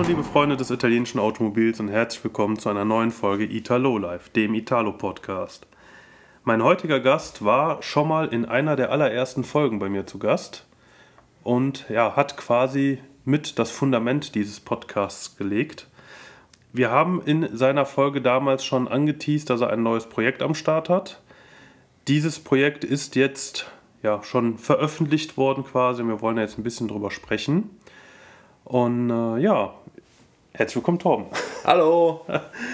Hallo liebe Freunde des italienischen Automobils und herzlich willkommen zu einer neuen Folge Italo Live, dem Italo Podcast. Mein heutiger Gast war schon mal in einer der allerersten Folgen bei mir zu Gast und ja, hat quasi mit das Fundament dieses Podcasts gelegt. Wir haben in seiner Folge damals schon angeteased, dass er ein neues Projekt am Start hat. Dieses Projekt ist jetzt ja schon veröffentlicht worden quasi. Wir wollen jetzt ein bisschen drüber sprechen. Und äh, ja, herzlich willkommen, Torben. Hallo.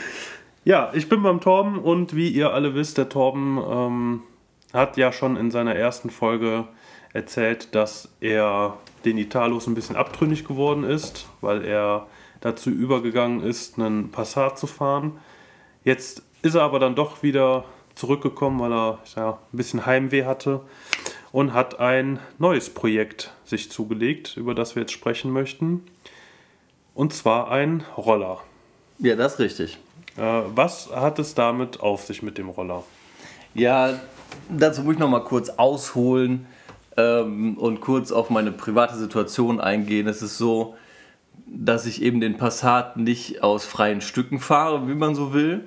ja, ich bin beim Torben und wie ihr alle wisst, der Torben ähm, hat ja schon in seiner ersten Folge erzählt, dass er den Italos ein bisschen abtrünnig geworden ist, weil er dazu übergegangen ist, einen Passat zu fahren. Jetzt ist er aber dann doch wieder zurückgekommen, weil er ja, ein bisschen Heimweh hatte und hat ein neues Projekt sich zugelegt, über das wir jetzt sprechen möchten. Und zwar ein Roller. Ja, das ist richtig. Äh, was hat es damit auf sich mit dem Roller? Ja, dazu muss ich noch mal kurz ausholen ähm, und kurz auf meine private Situation eingehen. Es ist so, dass ich eben den Passat nicht aus freien Stücken fahre, wie man so will,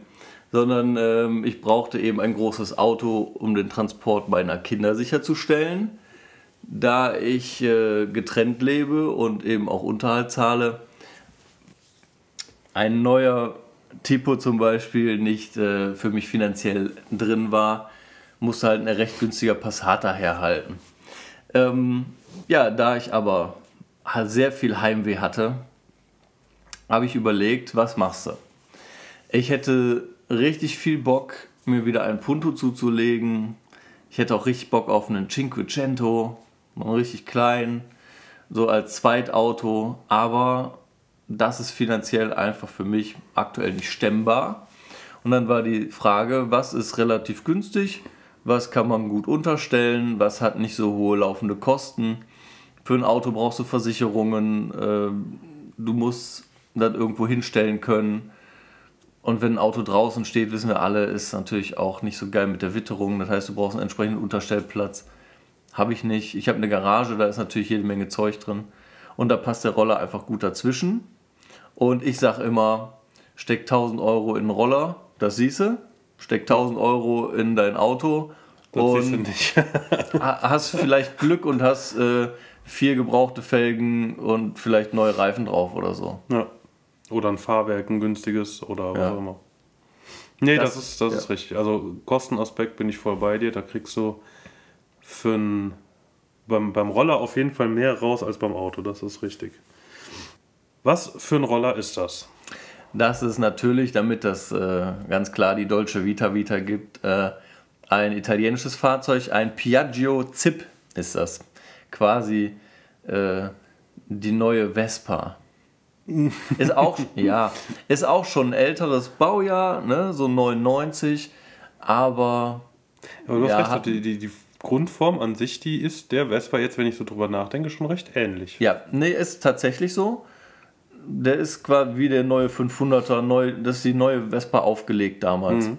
sondern ähm, ich brauchte eben ein großes Auto, um den Transport meiner Kinder sicherzustellen. Da ich äh, getrennt lebe und eben auch Unterhalt zahle, ein neuer Tipo zum Beispiel nicht äh, für mich finanziell drin war, musste halt ein recht günstiger Passat daherhalten. Ähm, ja, da ich aber sehr viel Heimweh hatte, habe ich überlegt, was machst du? Ich hätte richtig viel Bock, mir wieder ein Punto zuzulegen. Ich hätte auch richtig Bock auf einen Cinquecento, richtig klein, so als Zweitauto. Aber das ist finanziell einfach für mich aktuell nicht stemmbar. Und dann war die Frage, was ist relativ günstig, was kann man gut unterstellen, was hat nicht so hohe laufende Kosten. Für ein Auto brauchst du Versicherungen, ähm, du musst das irgendwo hinstellen können. Und wenn ein Auto draußen steht, wissen wir alle, ist natürlich auch nicht so geil mit der Witterung. Das heißt, du brauchst einen entsprechenden Unterstellplatz. Habe ich nicht. Ich habe eine Garage, da ist natürlich jede Menge Zeug drin. Und da passt der Roller einfach gut dazwischen. Und ich sage immer, steck 1000 Euro in den Roller, das siehst du. Steck 1000 Euro in dein Auto. Das und siehst du hast vielleicht Glück und hast äh, vier gebrauchte Felgen und vielleicht neue Reifen drauf oder so. Ja. Oder ein Fahrwerk, ein günstiges oder was auch immer. Nee, das, das ist, das ja. ist richtig. Also Kostenaspekt bin ich voll bei dir. Da kriegst du für ein, beim, beim Roller auf jeden Fall mehr raus als beim Auto. Das ist richtig. Was für ein Roller ist das? Das ist natürlich, damit das äh, ganz klar die Dolce Vita Vita gibt, äh, ein italienisches Fahrzeug, ein Piaggio Zip ist das. Quasi äh, die neue Vespa. Ist auch, ja, ist auch schon ein älteres Baujahr, ne, so 99, aber. Aber du ja, hast recht, die, die, die Grundform an sich, die ist der Vespa jetzt, wenn ich so drüber nachdenke, schon recht ähnlich. Ja, nee, ist tatsächlich so. Der ist quasi wie der neue 500er, neu, das ist die neue Vespa aufgelegt damals. Mhm.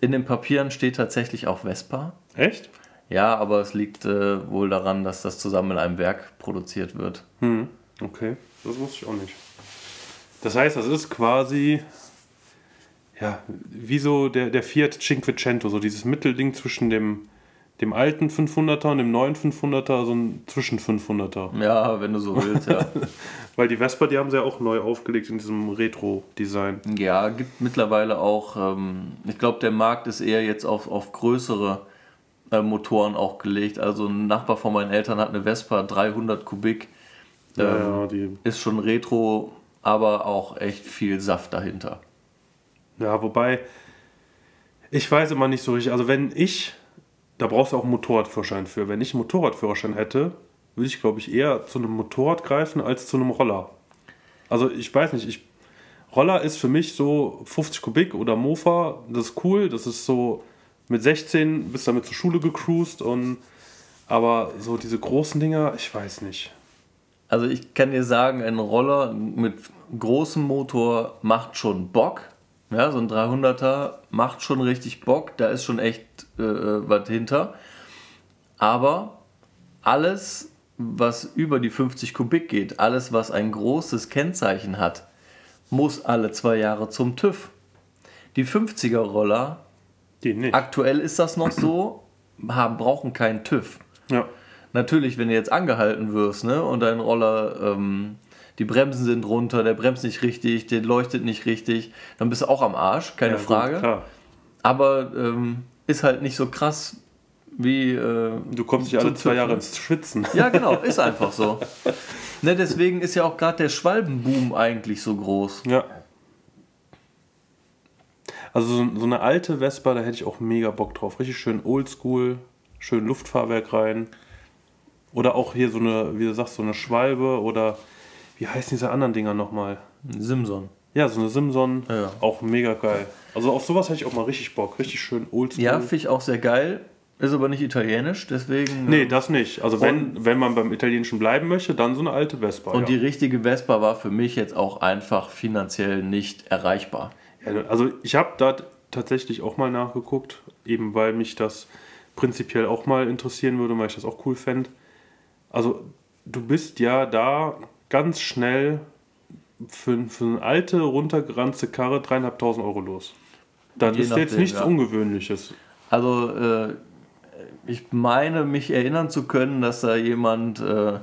In den Papieren steht tatsächlich auch Vespa. Echt? Ja, aber es liegt äh, wohl daran, dass das zusammen in einem Werk produziert wird. Mhm. Okay, das wusste ich auch nicht. Das heißt, das ist quasi ja, wie so der, der Fiat Cinquecento, so dieses Mittelding zwischen dem, dem alten 500er und dem neuen 500er, so ein zwischen 500er. Ja, wenn du so willst, ja. Weil die Vespa, die haben sie ja auch neu aufgelegt in diesem Retro-Design. Ja, gibt mittlerweile auch, ähm, ich glaube, der Markt ist eher jetzt auf, auf größere äh, Motoren auch gelegt. Also ein Nachbar von meinen Eltern hat eine Vespa 300 Kubik. Ähm, ja, ja, die ist schon Retro, aber auch echt viel Saft dahinter. Ja, wobei, ich weiß immer nicht so richtig. Also, wenn ich, da brauchst du auch einen Motorradführerschein für. Wenn ich einen Motorradführerschein hätte, würde ich, glaube ich, eher zu einem Motorrad greifen als zu einem Roller. Also, ich weiß nicht, ich, Roller ist für mich so 50 Kubik oder Mofa, das ist cool, das ist so mit 16 bist du damit zur Schule gecruised und aber so diese großen Dinger, ich weiß nicht. Also ich kann dir sagen, ein Roller mit großem Motor macht schon Bock. Ja, so ein 300er macht schon richtig Bock. Da ist schon echt äh, äh, was hinter. Aber alles was über die 50 Kubik geht, alles, was ein großes Kennzeichen hat, muss alle zwei Jahre zum TÜV. Die 50er Roller, Die nicht. aktuell ist das noch so, haben, brauchen keinen TÜV. Ja. Natürlich, wenn du jetzt angehalten wirst ne, und dein Roller, ähm, die Bremsen sind runter, der bremst nicht richtig, der leuchtet nicht richtig, dann bist du auch am Arsch, keine ja, gut, Frage. klar. Aber ähm, ist halt nicht so krass wie. Äh, Du kommst nicht alle zwei Jahre ins Schwitzen. Ja, genau, ist einfach so. ne, deswegen ist ja auch gerade der Schwalbenboom eigentlich so groß. Ja. Also so, so eine alte Vespa, da hätte ich auch mega Bock drauf. Richtig schön oldschool, schön Luftfahrwerk rein. Oder auch hier so eine, wie du sagst, so eine Schwalbe oder wie heißen diese anderen Dinger nochmal? Simson. Ja, so eine Simson, Ja. auch mega geil. Also auf sowas hätte ich auch mal richtig Bock. Richtig schön oldschool. Ja, finde ich auch sehr geil. Ist aber nicht italienisch, deswegen. Nee, äh, das nicht. Also wenn, wenn man beim Italienischen bleiben möchte, dann so eine alte Vespa. Und ja. die richtige Vespa war für mich jetzt auch einfach finanziell nicht erreichbar. Ja, also ich habe da tatsächlich auch mal nachgeguckt, eben weil mich das prinzipiell auch mal interessieren würde, weil ich das auch cool fände. Also du bist ja da ganz schnell für, für eine alte, runtergeranzte Karre dreieinhalbtausend Euro los. Das Je ist jetzt nichts ja. Ungewöhnliches. Also, äh, ich meine, mich erinnern zu können, dass da jemand äh,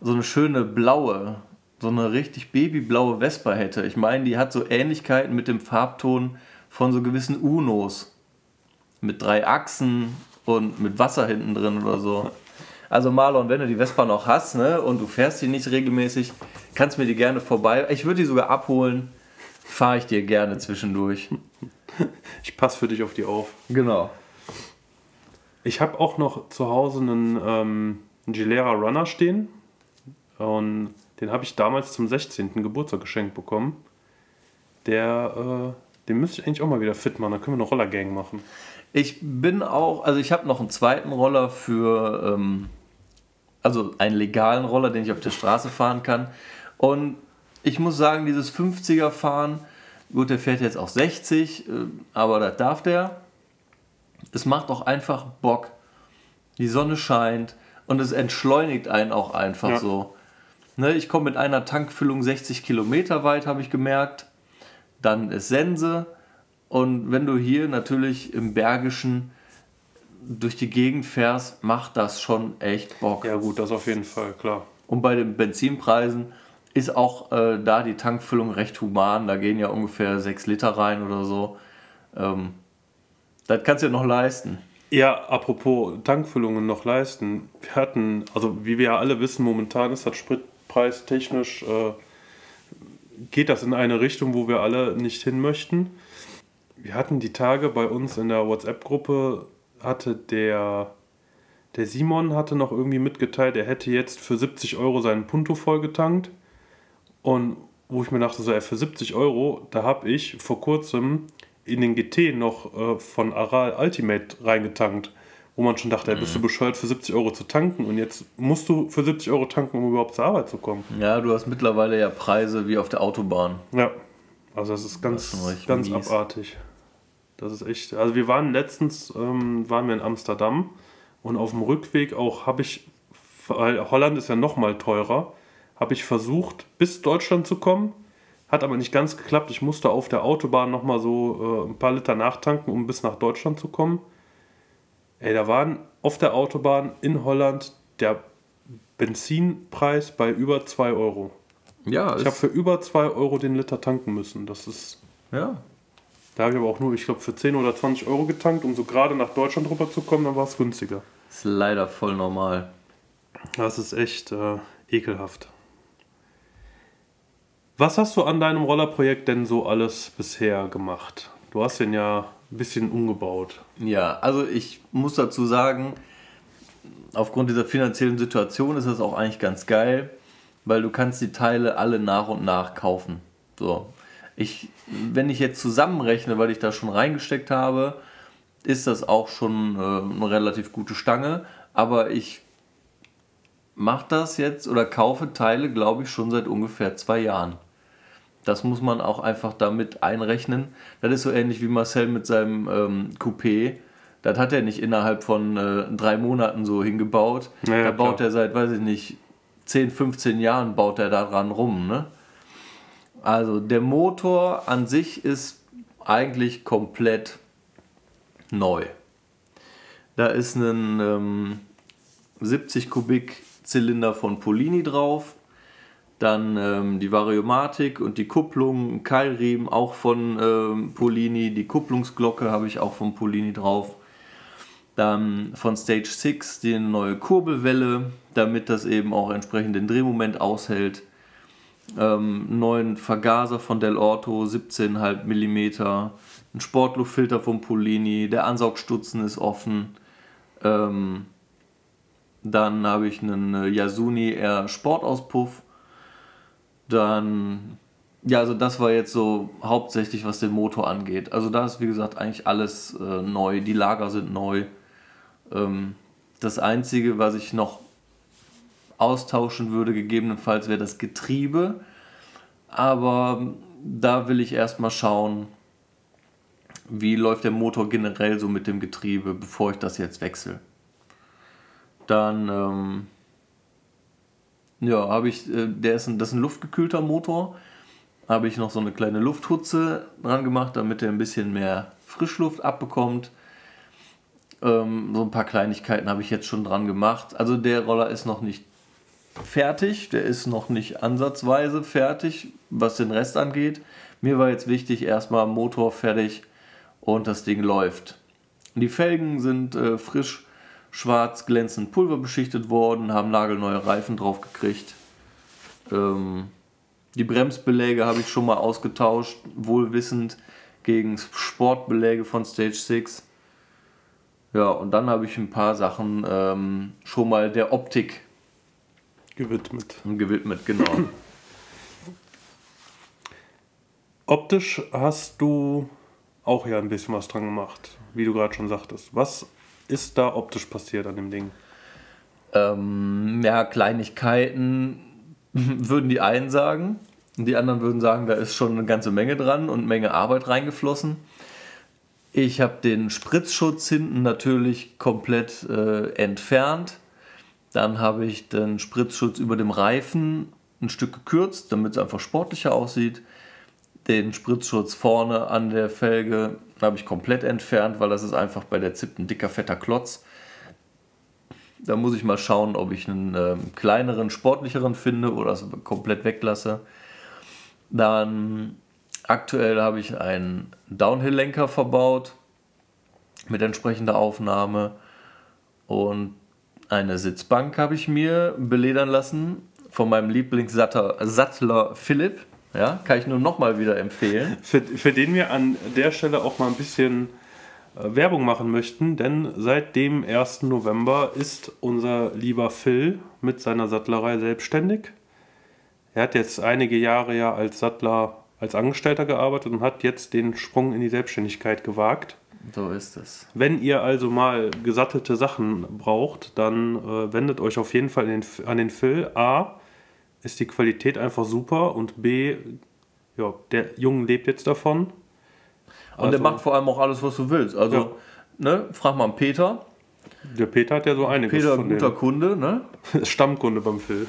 so eine schöne blaue, so eine richtig babyblaue Vespa hätte. Ich meine, die hat so Ähnlichkeiten mit dem Farbton von so gewissen Unos. Mit drei Achsen und mit Wasser hinten drin oder so. Also Marlon, wenn du die Vespa noch hast ne, und du fährst die nicht regelmäßig, kannst mir die gerne vorbei. Ich würde die sogar abholen, fahre ich dir gerne zwischendurch. Ich passe für dich auf die auf. Genau. Ich habe auch noch zu Hause einen, ähm, einen Gilera Runner stehen. Und den habe ich damals zum 16. Geburtstag geschenkt bekommen. Der, äh, den müsste ich eigentlich auch mal wieder fit machen. Dann können wir eine Rollergang machen. Ich bin auch, also ich habe noch einen zweiten Roller für, ähm, also einen legalen Roller, den ich auf der Straße fahren kann. Und ich muss sagen, dieses 50er fahren, gut, der fährt jetzt auch 60, äh, aber das darf der. Es macht auch einfach Bock. Die Sonne scheint und es entschleunigt einen auch einfach Ja. so. Ne, ich komme mit einer Tankfüllung 60 Kilometer weit, habe ich gemerkt. Dann ist Sense. Und wenn du hier natürlich im Bergischen durch die Gegend fährst, macht das schon echt Bock. Ja, gut, das auf jeden Fall, klar. Und bei den Benzinpreisen ist auch äh, da die Tankfüllung recht human. Da gehen ja ungefähr 6 Liter rein oder so. Ähm, das kannst du ja noch leisten. Ja, apropos Tankfüllungen noch leisten. Wir hatten, also wie wir ja alle wissen, momentan ist das Spritpreis technisch, äh, geht das in eine Richtung, wo wir alle nicht hin möchten. Wir hatten die Tage bei uns in der WhatsApp-Gruppe, hatte der, der Simon hatte noch irgendwie mitgeteilt, er hätte jetzt für 70 Euro seinen Punto vollgetankt. Und wo ich mir dachte, so, ey, für 70 Euro, da habe ich vor kurzem in den GT noch äh, von Aral Ultimate reingetankt. Wo man schon dachte, ey, bist du bescheuert, für 70 Euro zu tanken und jetzt musst du für 70 Euro tanken, um überhaupt zur Arbeit zu kommen. Ja, du hast mittlerweile ja Preise wie auf der Autobahn. Ja, also das ist ganz, Das ist ganz mies. abartig. Das ist echt. Also wir waren letztens, ähm, waren wir in Amsterdam und auf dem Rückweg auch habe ich, weil Holland ist ja noch mal teurer, habe ich versucht bis Deutschland zu kommen, hat aber nicht ganz geklappt. Ich musste auf der Autobahn noch mal so äh, ein paar Liter nachtanken, um bis nach Deutschland zu kommen. Ey, da waren auf der Autobahn in Holland der Benzinpreis bei über 2 Euro. Ja, Ich habe für über 2 Euro den Liter tanken müssen. Das ist. ja. Da habe ich aber auch nur, ich glaube, für 10 oder 20 Euro getankt, um so gerade nach Deutschland rüber zu kommen, dann war es günstiger. ist leider voll normal. Das ist echt äh, ekelhaft. Was hast du an deinem Rollerprojekt denn so alles bisher gemacht? Du hast den ja ein bisschen umgebaut. Ja, also ich muss dazu sagen, aufgrund dieser finanziellen Situation ist das auch eigentlich ganz geil, weil du kannst die Teile alle nach und nach kaufen. So. Ich, wenn ich jetzt zusammenrechne, weil ich da schon reingesteckt habe, ist das auch schon äh, eine relativ gute Stange. Aber ich mache das jetzt oder kaufe Teile, glaube ich, schon seit ungefähr zwei Jahren. Das muss man auch einfach damit einrechnen. Das ist so ähnlich wie Marcel mit seinem ähm, Coupé. Das hat er nicht innerhalb von äh, drei Monaten so hingebaut. Ja, ja, da baut klar. er seit, weiß ich nicht, 10, 15 Jahren baut er daran rum. Ne? Also der Motor an sich ist eigentlich komplett neu. Da ist ein ähm, 70 Kubik Zylinder von Polini drauf. Dann ähm, die Variomatik und die Kupplung, Keilriemen auch von ähm, Polini. Die Kupplungsglocke habe ich auch von Polini drauf. Dann von Stage 6 die neue Kurbelwelle, damit das eben auch entsprechend den Drehmoment aushält. Ähm, neuen Vergaser von Del Orto, 17,5 mm. Ein Sportluftfilter von Polini. Der Ansaugstutzen ist offen. Ähm, dann habe ich einen äh, Yasuni R Sportauspuff. Dann, ja, also das war jetzt so hauptsächlich, was den Motor angeht. Also da ist, wie gesagt, eigentlich alles äh, neu. Die Lager sind neu. Ähm, das Einzige, was ich noch austauschen würde, gegebenenfalls wäre das Getriebe. Aber da will ich erstmal schauen, wie läuft der Motor generell so mit dem Getriebe, bevor ich das jetzt wechsle. Dann, ähm, ja, habe ich, äh, der ist ein, das ist ein luftgekühlter Motor. Habe ich noch so eine kleine Lufthutze dran gemacht, damit er ein bisschen mehr Frischluft abbekommt. Ähm, so ein paar Kleinigkeiten habe ich jetzt schon dran gemacht. Also der Roller ist noch nicht fertig, der ist noch nicht ansatzweise fertig, was den Rest angeht. Mir war jetzt wichtig, erstmal Motor fertig und das Ding läuft. Die Felgen sind äh, frisch schwarz glänzend pulverbeschichtet worden, haben nagelneue Reifen drauf gekriegt. Ähm, die Bremsbeläge habe ich schon mal ausgetauscht, wohlwissend gegen Sportbeläge von Stage 6. Ja, und dann habe ich ein paar Sachen ähm, schon mal der Optik gewidmet. gewidmet, genau. Optisch hast du auch ja ein bisschen was dran gemacht, wie du gerade schon sagtest. Was ist da optisch passiert an dem Ding? ähm, ja, Kleinigkeiten würden die einen sagen. Und die anderen würden sagen, da ist schon eine ganze Menge dran und Menge Arbeit reingeflossen. Ich habe den Spritzschutz hinten natürlich komplett äh, entfernt. Dann habe ich den Spritzschutz über dem Reifen ein Stück gekürzt, damit es einfach sportlicher aussieht. Den Spritzschutz vorne an der Felge habe ich komplett entfernt, weil das ist einfach bei der ZIP ein dicker, fetter Klotz. Da muss ich mal schauen, ob ich einen ähm, kleineren, sportlicheren finde oder es komplett weglasse. Dann aktuell habe ich einen Downhill-Lenker verbaut mit entsprechender Aufnahme und eine Sitzbank habe ich mir beledern lassen von meinem Lieblingssattler Sattler Philipp. Ja, kann ich nur nochmal wieder empfehlen. Für, für den wir an der Stelle auch mal ein bisschen äh, Werbung machen möchten, denn seit dem 1. November ist unser lieber Phil mit seiner Sattlerei selbstständig. Er hat jetzt einige Jahre ja als Sattler, als Angestellter gearbeitet und hat jetzt den Sprung in die Selbstständigkeit gewagt. So ist es. Wenn ihr also mal gesattelte Sachen braucht, dann äh, wendet euch auf jeden Fall den, an den Phil. A, ist die Qualität einfach super und B, ja, der Junge lebt jetzt davon. Und der macht vor allem auch alles, was du willst. Also, Ja. ne, frag mal Peter. Der Peter hat ja so einiges Peter, von guter dem. Kunde, ne? Stammkunde beim Phil.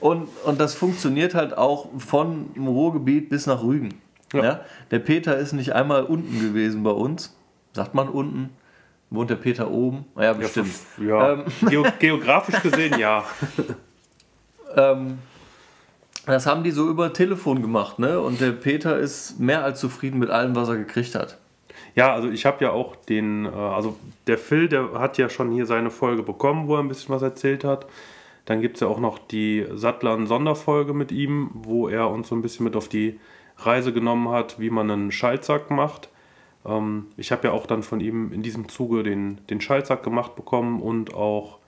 Und, und das funktioniert halt auch von Ruhrgebiet bis nach Rügen. Ja. Ja. Der Peter ist nicht einmal unten gewesen bei uns. Sagt man unten? Wohnt der Peter oben? Ja, Ja, bestimmt. f- ja. Ähm. Geo geografisch gesehen ja. Ähm, das haben die so über Telefon gemacht, ne? Und der Peter ist mehr als zufrieden mit allem, was er gekriegt hat. Ja, also ich habe ja auch den, äh, also der Phil, der hat ja schon hier seine Folge bekommen, wo er ein bisschen was erzählt hat. Dann gibt es ja auch noch die Sattlern-Sonderfolge mit ihm, wo er uns so ein bisschen mit auf die Reise genommen hat, wie man einen Schaltsack macht. Ähm, ich habe ja auch dann von ihm in diesem Zuge den, den Schaltsack gemacht bekommen und auch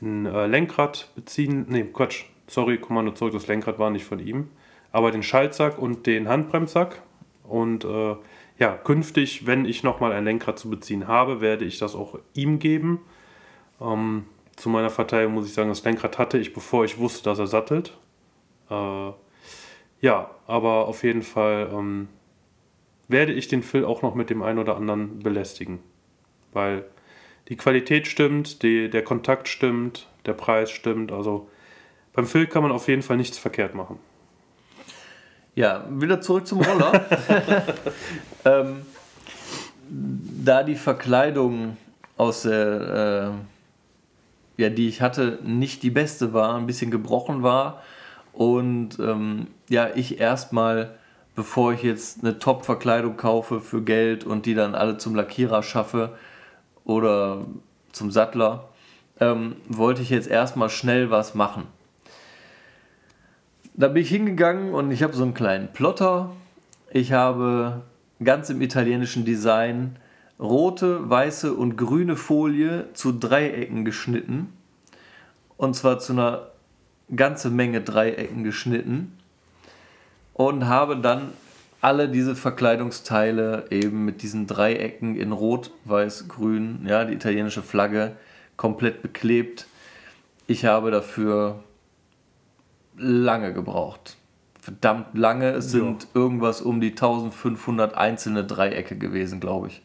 ein äh, Lenkrad beziehen. Nee, Quatsch. Sorry, Kommando zurück, das Lenkrad war nicht von ihm. Aber den Schaltsack und den Handbremssack. Und äh, ja, künftig, wenn ich nochmal ein Lenkrad zu beziehen habe, werde ich das auch ihm geben. Ähm, zu meiner Verteidigung muss ich sagen, das Lenkrad hatte ich, bevor ich wusste, dass er sattelt. Äh, ja, aber auf jeden Fall ähm, werde ich den Phil auch noch mit dem einen oder anderen belästigen. Weil die Qualität stimmt, die, der Kontakt stimmt, der Preis stimmt. Also beim Phil kann man auf jeden Fall nichts verkehrt machen. Ja, wieder zurück zum Roller. ähm, da die Verkleidung aus der, äh, ja, die ich hatte, nicht die beste war, ein bisschen gebrochen war und ähm, ja, ich erstmal, bevor ich jetzt eine Top-Verkleidung kaufe für Geld und die dann alle zum Lackierer schaffe oder zum Sattler, ähm, wollte ich jetzt erstmal schnell was machen. Da bin ich hingegangen und ich habe so einen kleinen Plotter. Ich habe ganz im italienischen Design rote, weiße und grüne Folie zu Dreiecken geschnitten. Und zwar zu einer ganzen Menge Dreiecken geschnitten. Und habe dann alle diese Verkleidungsteile eben mit diesen Dreiecken in Rot, Weiß, Grün, ja, die italienische Flagge, komplett beklebt. Ich habe dafür lange gebraucht. Verdammt lange. Es sind ja. irgendwas um die 1500 einzelne Dreiecke gewesen, glaube ich.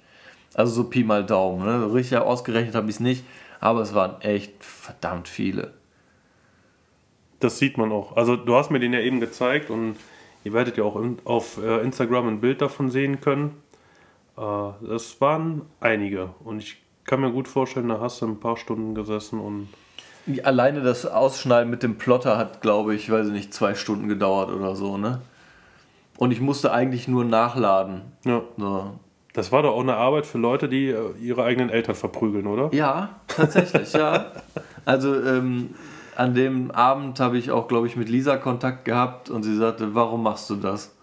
Also so Pi mal Daumen. Ne? Richtig ausgerechnet habe ich es nicht, aber es waren echt verdammt viele. Das sieht man auch. Also du hast mir den ja eben gezeigt und ihr werdet ja auch auf äh, Instagram ein Bild davon sehen können. Äh, das waren einige und ich kann mir gut vorstellen, da hast du ein paar Stunden gesessen und Alleine das Ausschneiden mit dem Plotter hat, glaube ich, weiß ich nicht, zwei Stunden gedauert oder so, ne? Und ich musste eigentlich nur nachladen. Ja. So. Das war doch auch eine Arbeit für Leute, die äh, ihre eigenen Eltern verprügeln, oder? Ja, tatsächlich, ja. Also ähm, an dem Abend habe ich auch, glaube ich, mit Lisa Kontakt gehabt und sie sagte, warum machst du das?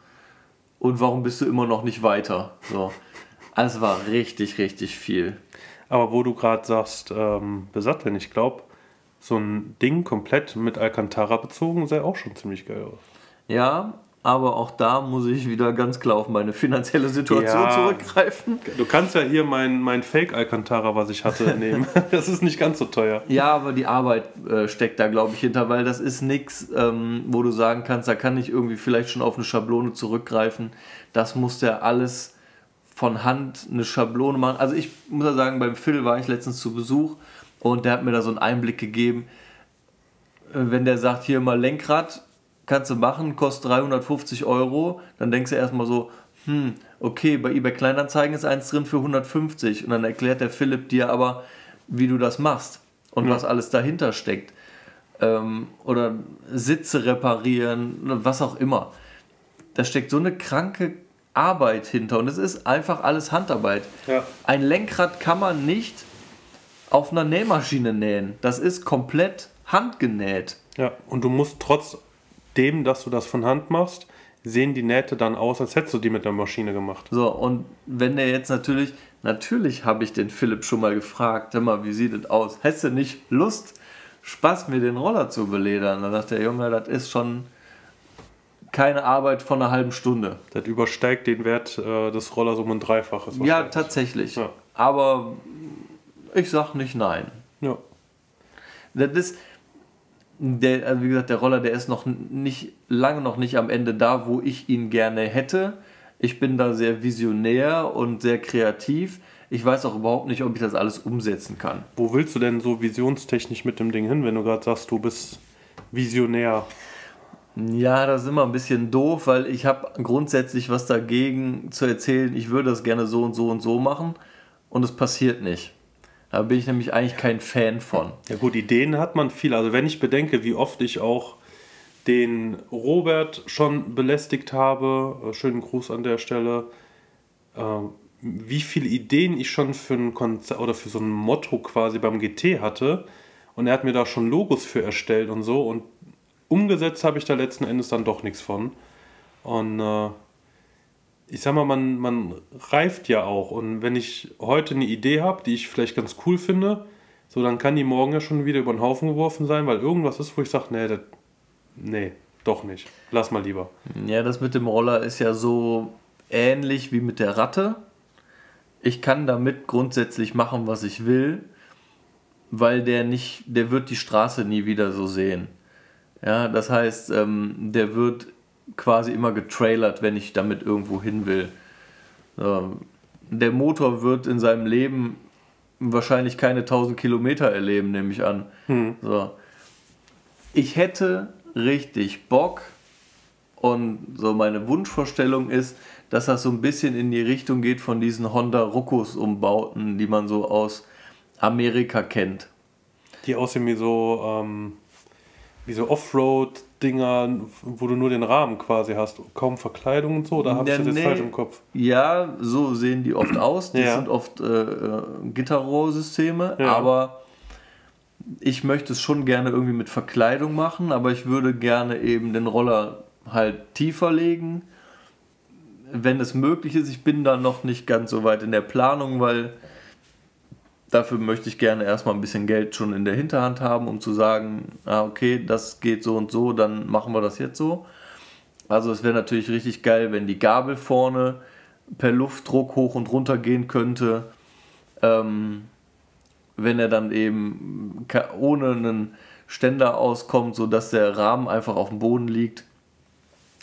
Und warum bist du immer noch nicht weiter? So. Also es war richtig, richtig viel. Aber wo du gerade sagst, ähm, besatteln, ich glaube, so ein Ding komplett mit Alcantara bezogen sähe auch schon ziemlich geil aus. Ja, aber auch da muss ich wieder ganz klar auf meine finanzielle Situation ja, zurückgreifen. Du kannst ja hier mein, mein Fake Alcantara, was ich hatte, nehmen. Das ist nicht ganz so teuer. Ja, aber die Arbeit äh, steckt da, glaube ich, hinter, weil das ist nichts, ähm, wo du sagen kannst, da kann ich irgendwie vielleicht schon auf eine Schablone zurückgreifen. Das muss ja alles von Hand eine Schablone machen. Also ich muss ja sagen, beim Phil war ich letztens zu Besuch und der hat mir da so einen Einblick gegeben. Äh, wenn der sagt, hier mal Lenkrad, kannst du machen, kostet 350 Euro, dann denkst du erstmal so, hm, okay, bei eBay Kleinanzeigen ist eins drin für 150 und dann erklärt der Philipp dir aber, wie du das machst und ja. was alles dahinter steckt. Ähm, oder Sitze reparieren, was auch immer. Da steckt so eine kranke Arbeit hinter und es ist einfach alles Handarbeit. Ja. Ein Lenkrad kann man nicht auf einer Nähmaschine nähen. Das ist komplett handgenäht. Ja, und du musst trotzdem, dass du das von Hand machst, sehen die Nähte dann aus, als hättest du die mit der Maschine gemacht. So, und wenn der jetzt natürlich, natürlich habe ich den Philipp schon mal gefragt, hör mal, wie sieht das aus? Hättest du nicht Lust, Spaß, mir den Roller zu beledern? Dann sagt der Junge, das ist schon keine Arbeit von einer halben Stunde. Das übersteigt den Wert äh, des Rollers um ein Dreifaches. Ja, tatsächlich. Ja. Aber ich sag nicht nein. Ja. Das ist, der, also wie gesagt, der Roller, der ist noch nicht, lange noch nicht am Ende da, wo ich ihn gerne hätte. Ich bin da sehr visionär und sehr kreativ. Ich weiß auch überhaupt nicht, ob ich das alles umsetzen kann. Wo willst du denn so visionstechnisch mit dem Ding hin, wenn du gerade sagst, du bist visionär? Ja, das ist immer ein bisschen doof, weil ich habe grundsätzlich was dagegen zu erzählen, ich würde das gerne so und so und so machen und es passiert nicht. Da bin ich nämlich eigentlich kein Fan von. Ja gut, Ideen hat man viel. Also wenn ich bedenke, wie oft ich auch den Robert schon belästigt habe, äh, schönen Gruß an der Stelle, äh, wie viele Ideen ich schon für ein Konzert oder für so ein Motto quasi beim GT hatte. Und er hat mir da schon Logos für erstellt und so. Und umgesetzt habe ich da letzten Endes dann doch nichts von. Und äh, ich sag mal, man, man reift ja auch. Und wenn ich heute eine Idee habe, die ich vielleicht ganz cool finde, so dann kann die morgen ja schon wieder über den Haufen geworfen sein, weil irgendwas ist, wo ich sage, nee, das, nee, doch nicht. Lass mal lieber. Ja, das mit dem Roller ist ja so ähnlich wie mit der Ratte. Ich kann damit grundsätzlich machen, was ich will, weil der nicht, der wird die Straße nie wieder so sehen. Ja, das heißt, ähm, der wird quasi immer getrailert, wenn ich damit irgendwo hin will. der Motor wird in seinem Leben wahrscheinlich keine 1000 Kilometer erleben, nehme ich an. Hm. So. Ich hätte richtig Bock und so meine Wunschvorstellung ist, dass das so ein bisschen in die Richtung geht von diesen Honda Ruckus Umbauten, die man so aus Amerika kennt. Die aussehen wie so, ähm, wie so Offroad-Dinger, wo du nur den Rahmen quasi hast. Kaum Verkleidung und so, oder habe ich das jetzt nee. falsch im Kopf? Ja, so sehen die oft aus. Die Ja. sind oft äh, äh, Gitterrohrsysteme, Ja. aber ich möchte es schon gerne irgendwie mit Verkleidung machen, aber ich würde gerne eben den Roller halt tiefer legen, wenn es möglich ist. Ich bin da noch nicht ganz so weit in der Planung, weil dafür möchte ich gerne erstmal ein bisschen Geld schon in der Hinterhand haben, um zu sagen, ah, okay, das geht so und so, dann machen wir das jetzt so. Also es wäre natürlich richtig geil, wenn die Gabel vorne per Luftdruck hoch und runter gehen könnte. Ähm, wenn er dann eben ohne einen Ständer auskommt, sodass der Rahmen einfach auf dem Boden liegt.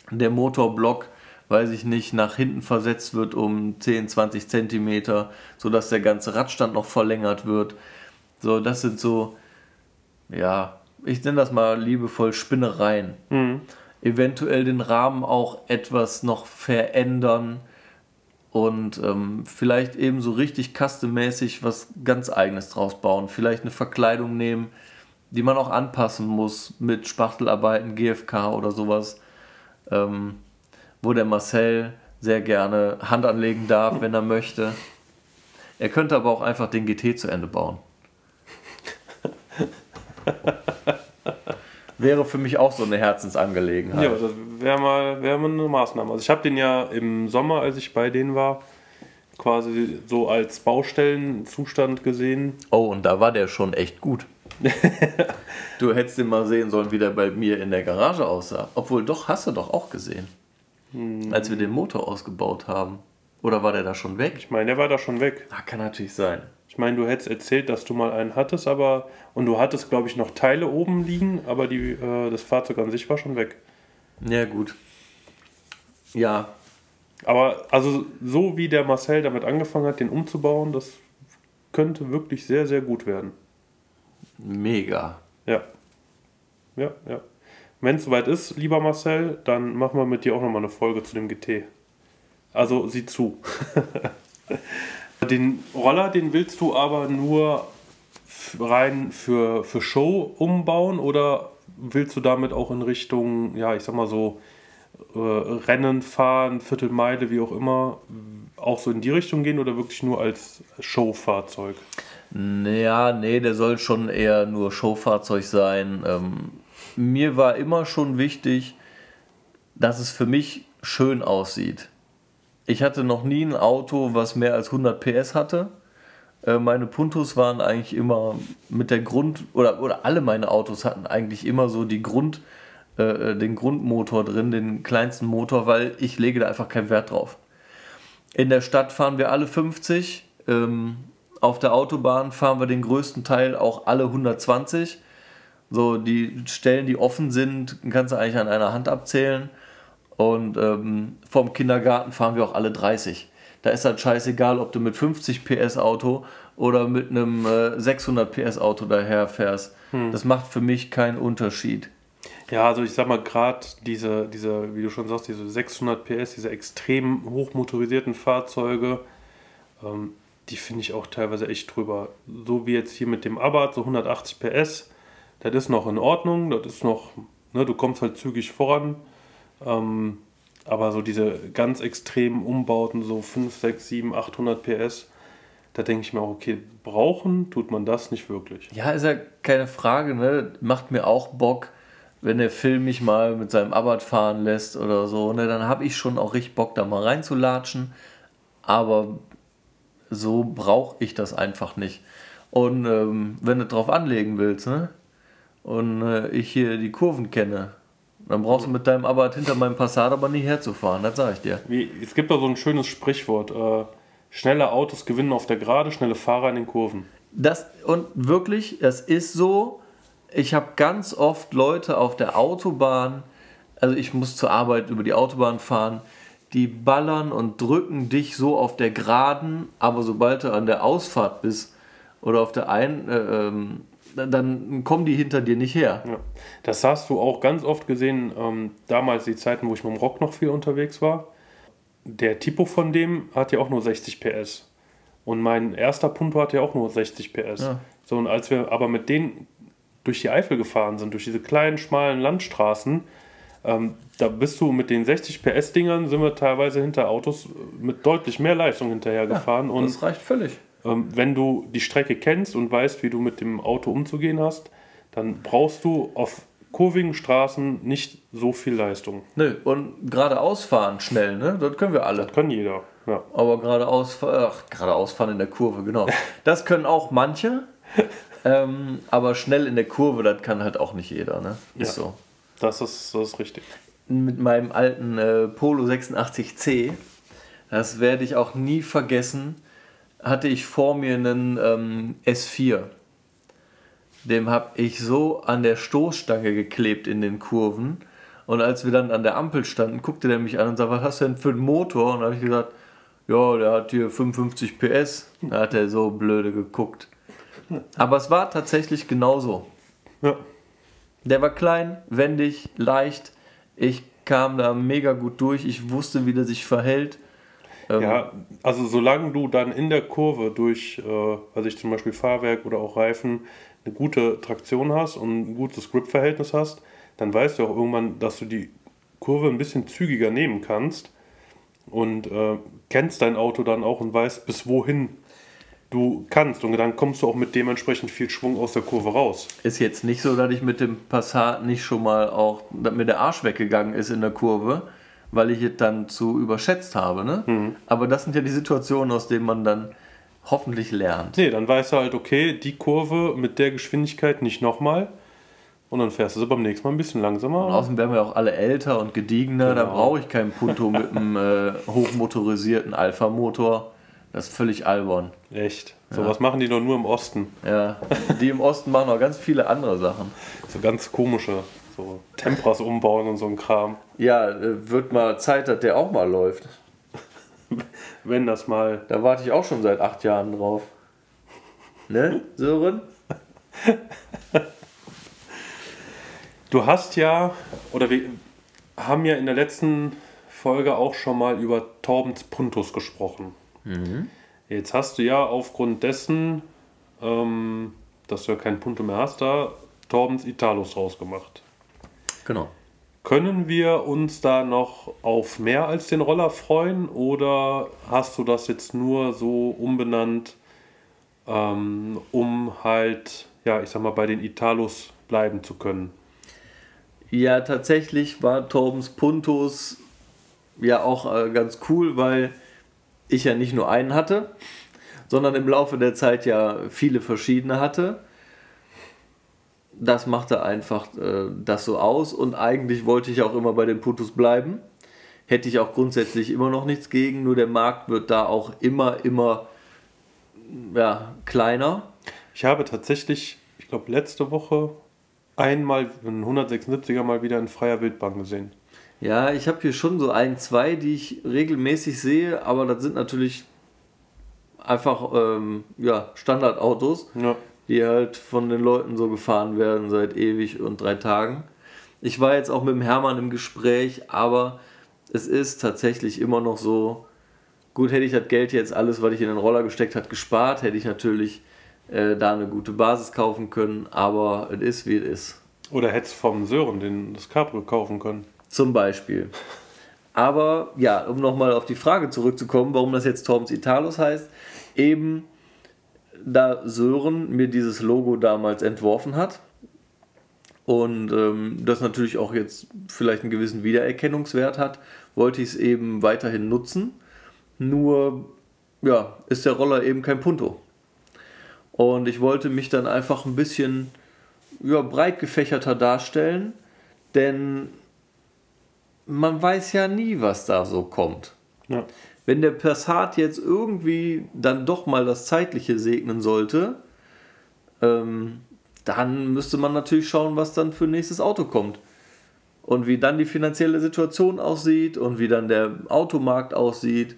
Der Motorblock, weiß ich nicht, nach hinten versetzt wird um 10, 20 Zentimeter, sodass der ganze Radstand noch verlängert wird. So, das sind so, ja, ich nenne das mal liebevoll Spinnereien Mhm. eventuell den Rahmen auch etwas noch verändern und ähm, vielleicht eben so richtig custom-mäßig was ganz eigenes draus bauen. Vielleicht eine Verkleidung nehmen, die man auch anpassen muss mit Spachtelarbeiten, GFK oder sowas, ähm, wo der Marcel sehr gerne Hand anlegen darf, wenn er möchte. Er könnte aber auch einfach den GT zu Ende bauen. Wäre für mich auch so eine Herzensangelegenheit. Ja, das wäre mal, wär mal eine Maßnahme. Also ich habe den ja im Sommer, als ich bei denen war, quasi so als Baustellenzustand gesehen. Oh, und da war der schon echt gut. du hättest den mal sehen sollen, wie der bei mir in der Garage aussah. Obwohl, doch, hast du doch auch gesehen. Als wir den Motor ausgebaut haben. Oder war der da schon weg? Ich meine, der war da schon weg. Ah, kann natürlich sein. Ich meine, du hättest erzählt, dass du mal einen hattest, aber und du hattest, glaube ich, noch Teile oben liegen, aber die, äh, das Fahrzeug an sich war schon weg. Ja, gut. Ja, Aber also so wie der Marcel damit angefangen hat, den umzubauen, das könnte wirklich sehr, sehr gut werden. mega. Ja. Ja, ja. Wenn es soweit ist, lieber Marcel, dann machen wir mit dir auch nochmal eine Folge zu dem GT. Also sieh zu. den Roller, den willst du aber nur rein für, für Show umbauen oder willst du damit auch in Richtung, ja, ich sag mal so, äh, Rennen fahren, Viertelmeile, wie auch immer, auch so in die Richtung gehen oder wirklich nur als Showfahrzeug? Ja, nee, der soll schon eher nur Showfahrzeug sein. Ähm, mir war immer schon wichtig, dass es für mich schön aussieht. Ich hatte noch nie ein Auto, was mehr als 100 PS hatte. Äh, meine Puntos waren eigentlich immer mit der Grund oder, oder alle meine Autos hatten eigentlich immer so die Grund, äh, den Grundmotor drin, den kleinsten Motor, weil ich lege da einfach keinen Wert drauf. In der Stadt fahren wir alle 50. Ähm, auf der Autobahn fahren wir den größten Teil auch alle 120. So, die Stellen, die offen sind, kannst du eigentlich an einer Hand abzählen. Und ähm, vom Kindergarten fahren wir auch alle 30. Da ist halt scheißegal, ob du mit 50 PS Auto oder mit einem äh, 600 PS Auto daher fährst. Das macht für mich keinen Unterschied. Ja, also ich sag mal, gerade diese, diese, wie du schon sagst, diese 600 PS, diese extrem hochmotorisierten Fahrzeuge, ähm, die finde ich auch teilweise echt drüber. So wie jetzt hier mit dem Abarth, so 180 PS, das ist noch in Ordnung, das ist noch, ne, du kommst halt zügig voran. Ähm, aber so diese ganz extremen Umbauten, so 5, 6, 7, 800 PS, da denke ich mir auch, okay, brauchen tut man das nicht wirklich. Ja, ist ja keine Frage, ne? Macht mir auch Bock, wenn der Film mich mal mit seinem Abarth fahren lässt oder so, ne? Dann habe ich schon auch richtig Bock, da mal reinzulatschen. Aber so brauche ich das einfach nicht. Und ähm, wenn du drauf anlegen willst, ne? Und äh, ich hier die Kurven kenne, dann brauchst du mit deinem Abarth hinter meinem Passat aber nie herzufahren, das sage ich dir. Wie, es gibt da so ein schönes Sprichwort. Äh, schnelle Autos gewinnen auf der Gerade, schnelle Fahrer in den Kurven. Das und wirklich, das ist so. Ich habe ganz oft Leute auf der Autobahn, also ich muss zur Arbeit über die Autobahn fahren, die ballern und drücken dich so auf der Geraden, aber sobald du an der Ausfahrt bist oder auf der einen, äh, ähm, dann kommen die hinter dir nicht her. Ja. Das hast du auch ganz oft gesehen, ähm, damals die Zeiten, wo ich mit dem Rock noch viel unterwegs war. Der Tipo von dem hat ja auch nur 60 PS. Und mein erster Punto hat ja auch nur 60 PS. Ja. So, und als wir aber mit denen durch die Eifel gefahren sind, durch diese kleinen, schmalen Landstraßen, ähm, da bist du mit den 60 PS-Dingern, sind wir teilweise hinter Autos mit deutlich mehr Leistung hinterher gefahren. und das reicht völlig. Ähm, wenn du die Strecke kennst und weißt, wie du mit dem Auto umzugehen hast, dann brauchst du auf kurvigen Straßen nicht so viel Leistung. Nö, und geradeaus fahren schnell, ne? Das können wir alle. Das kann jeder. Ja. Aber geradeaus, ach, geradeaus fahren in der Kurve, genau. Das können auch manche. ähm, aber schnell in der Kurve, das kann halt auch nicht jeder, ne? Ist Ja. so. Das ist, das ist richtig. Mit meinem alten äh, Polo 86C, das werde ich auch nie vergessen, hatte ich vor mir einen ähm, S4. Dem habe ich so an der Stoßstange geklebt in den Kurven. Und als wir dann an der Ampel standen, guckte der mich an und sagte, was hast du denn für einen Motor? Und da habe ich gesagt, ja, der hat hier 55 PS. Da hat er so blöde geguckt. Aber es war tatsächlich genauso. Ja. Der war klein, wendig, leicht. Ich kam da mega gut durch. Ich wusste, wie der sich verhält. Ähm, ja, also solange du dann in der Kurve durch, äh, also ich zum Beispiel Fahrwerk oder auch Reifen, eine gute Traktion hast und ein gutes Grip-Verhältnis hast, dann weißt du auch irgendwann, dass du die Kurve ein bisschen zügiger nehmen kannst und äh, kennst dein Auto dann auch und weißt, bis wohin du kannst. Und dann kommst du auch mit dementsprechend viel Schwung aus der Kurve raus. Ist jetzt nicht so, dass ich mit dem Passat nicht schon mal auch, dass mir der Arsch weggegangen ist in der Kurve, weil ich es dann zu überschätzt habe. Ne? Aber das sind ja die Situationen, aus denen man dann hoffentlich lernt. Nee, dann weißt du halt, okay, die Kurve mit der Geschwindigkeit nicht nochmal. Und dann fährst du sie beim nächsten Mal ein bisschen langsamer. Und außerdem werden wir auch alle älter und gediegener. Da Genau. brauche ich keinen Punto mit einem äh, hochmotorisierten Alpha-Motor. Das ist völlig albern. Echt. So was machen die doch nur im Osten. Ja, die im Osten machen auch ganz viele andere Sachen. So ganz komische. So Tempras umbauen und so ein Kram. Ja, äh, wird mal Zeit, dass der auch mal läuft. Wenn das mal. Da warte ich auch schon seit acht Jahren drauf. Ne, Sören? Du hast ja, oder wir haben ja in der letzten Folge auch schon mal über Torbens Puntus gesprochen. Jetzt hast du ja aufgrund dessen, ähm, dass du ja keinen Punto mehr hast, da Torbens Italus rausgemacht. Genau. Können wir uns da noch auf mehr als den Roller freuen oder hast du das jetzt nur so umbenannt, ähm, um halt, ja, ich sag mal, bei den Italus bleiben zu können? Ja, tatsächlich war Torbens Puntos ja auch äh, ganz cool, weil ich ja nicht nur einen hatte, sondern im Laufe der Zeit ja viele verschiedene hatte. Das machte einfach äh, das so aus und eigentlich wollte ich auch immer bei den Puntos bleiben. Hätte ich auch grundsätzlich immer noch nichts gegen, nur der Markt wird da auch immer, immer ja, kleiner. Ich habe tatsächlich, ich glaube, letzte Woche einmal einen 176er mal wieder in freier Wildbahn gesehen. Ja, ich habe hier schon so ein, zwei, die ich regelmäßig sehe, aber das sind natürlich einfach ähm, ja, Standardautos, Ja. Die halt von den Leuten so gefahren werden seit ewig und drei Tagen. Ich war jetzt auch mit dem Hermann im Gespräch, aber es ist tatsächlich immer noch so, gut, hätte ich das Geld jetzt alles, was ich in den Roller gesteckt hat, gespart, hätte ich natürlich äh, da eine gute Basis kaufen können, aber es ist, wie es ist. Oder hättest vom Sören den, das Cabrio kaufen können. Zum Beispiel. Aber ja, um nochmal auf die Frage zurückzukommen, warum das jetzt Torbens Italus heißt, eben da Sören mir dieses Logo damals entworfen hat und ähm, das natürlich auch jetzt vielleicht einen gewissen Wiedererkennungswert hat, wollte ich es eben weiterhin nutzen. Nur ja, ist der Roller eben kein Punto. Und ich wollte mich dann einfach ein bisschen ja, breit gefächerter darstellen, denn man weiß ja nie, was da so kommt. Ja. Wenn der Passat jetzt irgendwie dann doch mal das Zeitliche segnen sollte, ähm, dann müsste man natürlich schauen, was dann für nächstes Auto kommt. Und wie dann die finanzielle Situation aussieht und wie dann der Automarkt aussieht.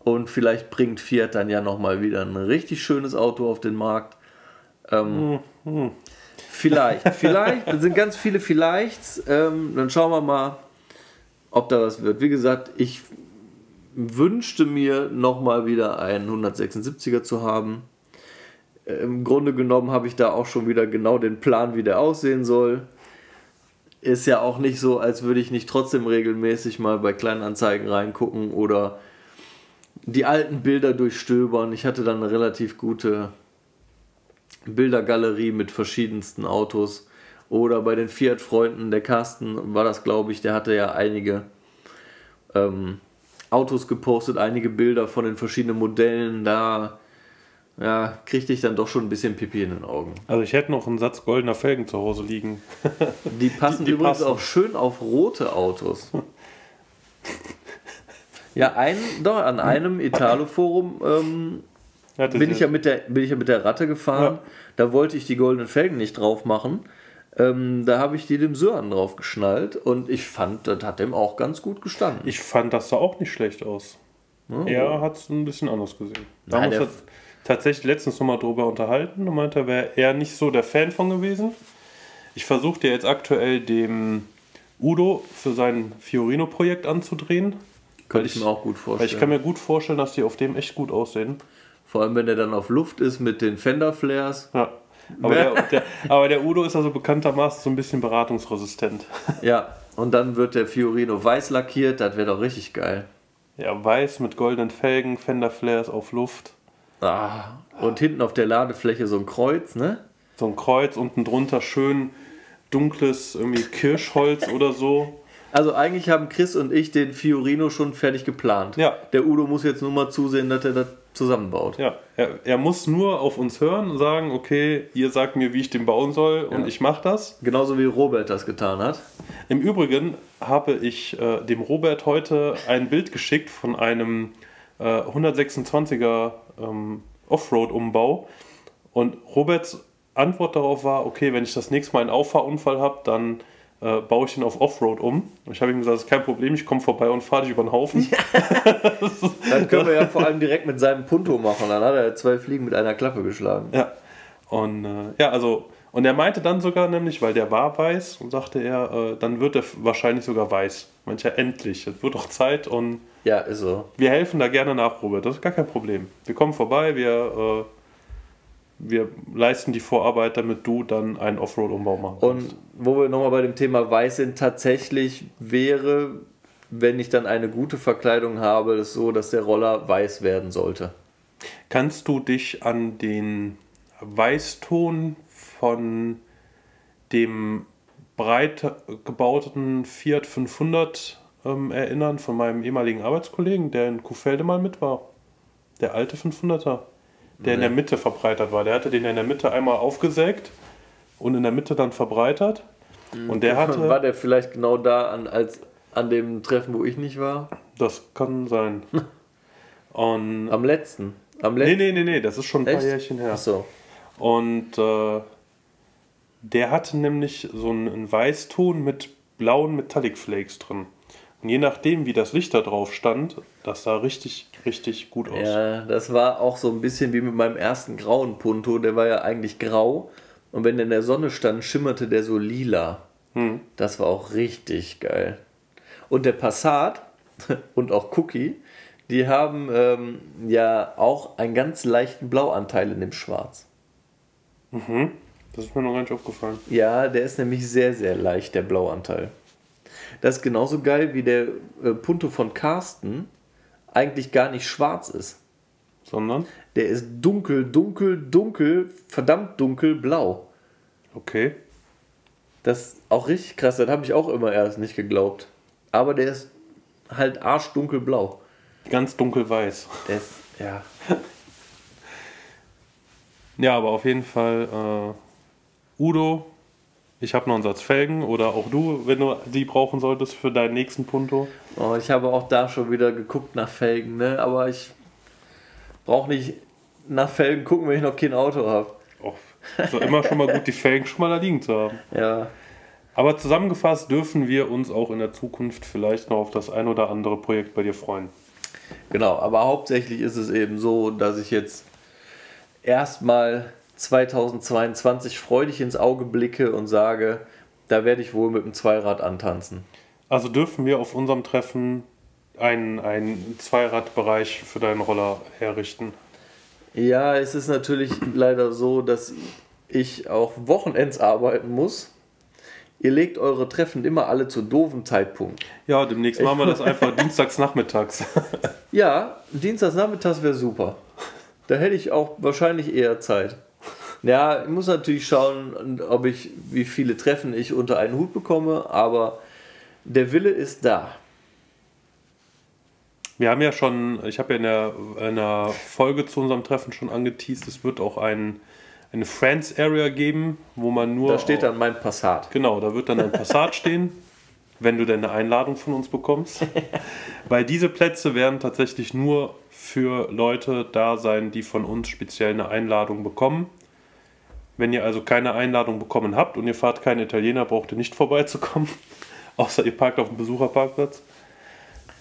Und vielleicht bringt Fiat dann ja nochmal wieder ein richtig schönes Auto auf den Markt. Ähm, Vielleicht, vielleicht. Das sind ganz viele Vielleichts. Ähm, dann schauen wir mal, ob da was wird. Wie gesagt, ich wünschte mir nochmal wieder einen 176er zu haben. Äh, Im Grunde genommen habe ich da auch schon wieder genau den Plan, wie der aussehen soll. Ist ja auch nicht so, als würde ich nicht trotzdem regelmäßig mal bei kleinen Anzeigen reingucken oder die alten Bilder durchstöbern. Ich hatte dann eine relativ gute Bildergalerie mit verschiedensten Autos. Oder bei den Fiat-Freunden, der Carsten war das, glaube ich, der hatte ja einige ähm, Autos gepostet, einige Bilder von den verschiedenen Modellen. Da ja, kriegte ich dann doch schon ein bisschen Pipi in den Augen. Also ich hätte noch einen Satz goldener Felgen zu Hause liegen. Die passen Die- die übrigens passen. auch schön auf rote Autos. ja, ein, doch, an einem Italo-Forum ähm, bin ich ja mit der bin ich ja mit der Ratte gefahren. Ja. Da wollte ich die goldenen Felgen nicht drauf machen. Ähm, da habe ich die dem Sören drauf geschnallt und ich fand, das hat dem auch ganz gut gestanden. Ich fand das sah auch nicht schlecht aus. Er hat es ein bisschen anders gesehen. Da haben Nein, uns tats- tatsächlich letztens nochmal drüber unterhalten und meinte, er wäre er nicht so der Fan von gewesen. Ich versuche dir jetzt aktuell dem Udo für sein Fiorino-Projekt anzudrehen. Könnte ich mir auch gut Weil vorstellen. ich kann mir gut vorstellen, dass die auf dem echt gut aussehen. Vor allem, wenn der dann auf Luft ist mit den Fender-Flares. Ja. Aber, der, der, aber der Udo ist also bekanntermaßen so ein bisschen beratungsresistent. Ja, und dann wird der Fiorino weiß lackiert. Das wäre doch richtig geil. Ja, weiß mit goldenen Felgen, Fender Flares auf Luft. Ah, und hinten auf der Ladefläche so ein Kreuz, ne? So ein Kreuz, unten drunter schön dunkles irgendwie Kirschholz oder so. Also eigentlich haben Chris und ich den Fiorino schon fertig geplant. Ja. Der Udo muss jetzt nur mal zusehen, dass er das zusammenbaut. Ja, er, er muss nur auf uns hören und sagen, okay, ihr sagt mir, wie ich den bauen soll und Ja. ich mache das. Genauso wie Robert das getan hat. Im Übrigen habe ich äh, dem Robert heute ein Bild geschickt von einem äh, 126er ähm, Offroad-Umbau und Roberts Antwort darauf war, okay, wenn ich das nächste Mal einen Auffahrunfall habe, dann äh, baue ich ihn auf Offroad um. Und ich habe ihm gesagt, das ist kein Problem, ich komme vorbei und fahre dich über den Haufen. Dann können wir ja vor allem direkt mit seinem Punto machen. Dann hat er zwei Fliegen mit einer Klappe geschlagen. Ja. Und äh, ja, also, und er meinte dann sogar nämlich, weil der war weiß, und sagte er, äh, dann wird er wahrscheinlich sogar weiß. Mancher endlich, es wird doch Zeit und Ja, ist so. wir helfen da gerne nach, Robert, das ist gar kein Problem. Wir kommen vorbei, wir, äh, wir leisten die Vorarbeit, damit du dann einen Offroad-Umbau machen kannst. Und wo wir nochmal bei dem Thema Weiß sind, tatsächlich wäre, wenn ich dann eine gute Verkleidung habe, es so, dass der Roller weiß werden sollte. Kannst du dich an den Weißton von dem breit gebauten Fiat 500 ähm, erinnern, von meinem ehemaligen Arbeitskollegen, der in Kuhfelde mal mit war? Der alte 500er, der in der Mitte verbreitert war. Der hatte den in der Mitte einmal aufgesägt und in der Mitte dann verbreitert. Und der War hatte, der vielleicht genau da an, als, an dem Treffen, wo ich nicht war? das kann sein. Und, Am letzten. Am nee, letzten. nee, nee, nee, das ist schon ein paar Echt? Jährchen her. Achso. Und äh, der hatte nämlich so einen, einen Weißton mit blauen Metallic Flakes drin. Und je nachdem, wie das Licht da drauf stand, das sah richtig, richtig gut aus. Ja, das war auch so ein bisschen wie mit meinem ersten grauen Punto. Der war ja eigentlich grau. Und wenn der in der Sonne stand, schimmerte der so lila. Hm. Das war auch richtig geil. Und der Passat und auch Cookie, die haben ähm, ja auch einen ganz leichten Blauanteil in dem Schwarz. Das ist mir noch gar nicht aufgefallen. Ja, der ist nämlich sehr, sehr leicht, der Blauanteil. Das ist genauso geil wie der äh, Punto von Carsten eigentlich gar nicht schwarz ist. Sondern, Der ist dunkel, dunkel, dunkel, verdammt dunkel blau. okay. Das ist auch richtig krass, das habe ich auch immer erst nicht geglaubt. Aber der ist halt arschdunkelblau. Ganz dunkelweiß. Der ist, ja. Ja, aber auf jeden Fall, äh, Udo, ich habe noch einen Satz Felgen oder auch du, wenn du die brauchen solltest für deinen nächsten Punto. Oh, ich habe auch da schon wieder geguckt nach Felgen, ne? Aber ich brauche nicht nach Felgen gucken, wenn ich noch kein Auto habe. Oh, ist doch immer schon mal gut, die Felgen schon mal da liegen zu haben. Ja. Aber zusammengefasst dürfen wir uns auch in der Zukunft vielleicht noch auf das ein oder andere Projekt bei dir freuen. Genau, aber hauptsächlich ist es eben so, dass ich jetzt erstmal 2022 freudig ins Auge blicke und sage, da werde ich wohl mit dem Zweirad antanzen. Also dürfen wir auf unserem Treffen einen, einen Zweiradbereich für deinen Roller herrichten? Ja, es ist natürlich leider so, dass ich auch Wochenends arbeiten muss. Ihr legt eure Treffen immer alle zu doofen Zeitpunkt. Ja, demnächst machen wir das einfach dienstags nachmittags. ja, dienstags nachmittags wäre super. Da hätte ich auch wahrscheinlich eher Zeit. Ja, ich muss natürlich schauen, ob ich, wie viele Treffen ich unter einen Hut bekomme, aber der Wille ist da. Wir haben ja schon, ich habe ja in der, in der Folge zu unserem Treffen schon angeteased, es wird auch ein, eine Friends Area geben, wo man nur. Da steht dann mein Passat. Genau, da wird dann ein Passat stehen, wenn du denn eine Einladung von uns bekommst. Weil diese Plätze werden tatsächlich nur für Leute da sein, die von uns speziell eine Einladung bekommen. Wenn ihr also keine Einladung bekommen habt und ihr fahrt keinen Italiener, braucht ihr nicht vorbeizukommen. Außer ihr parkt auf dem Besucherparkplatz.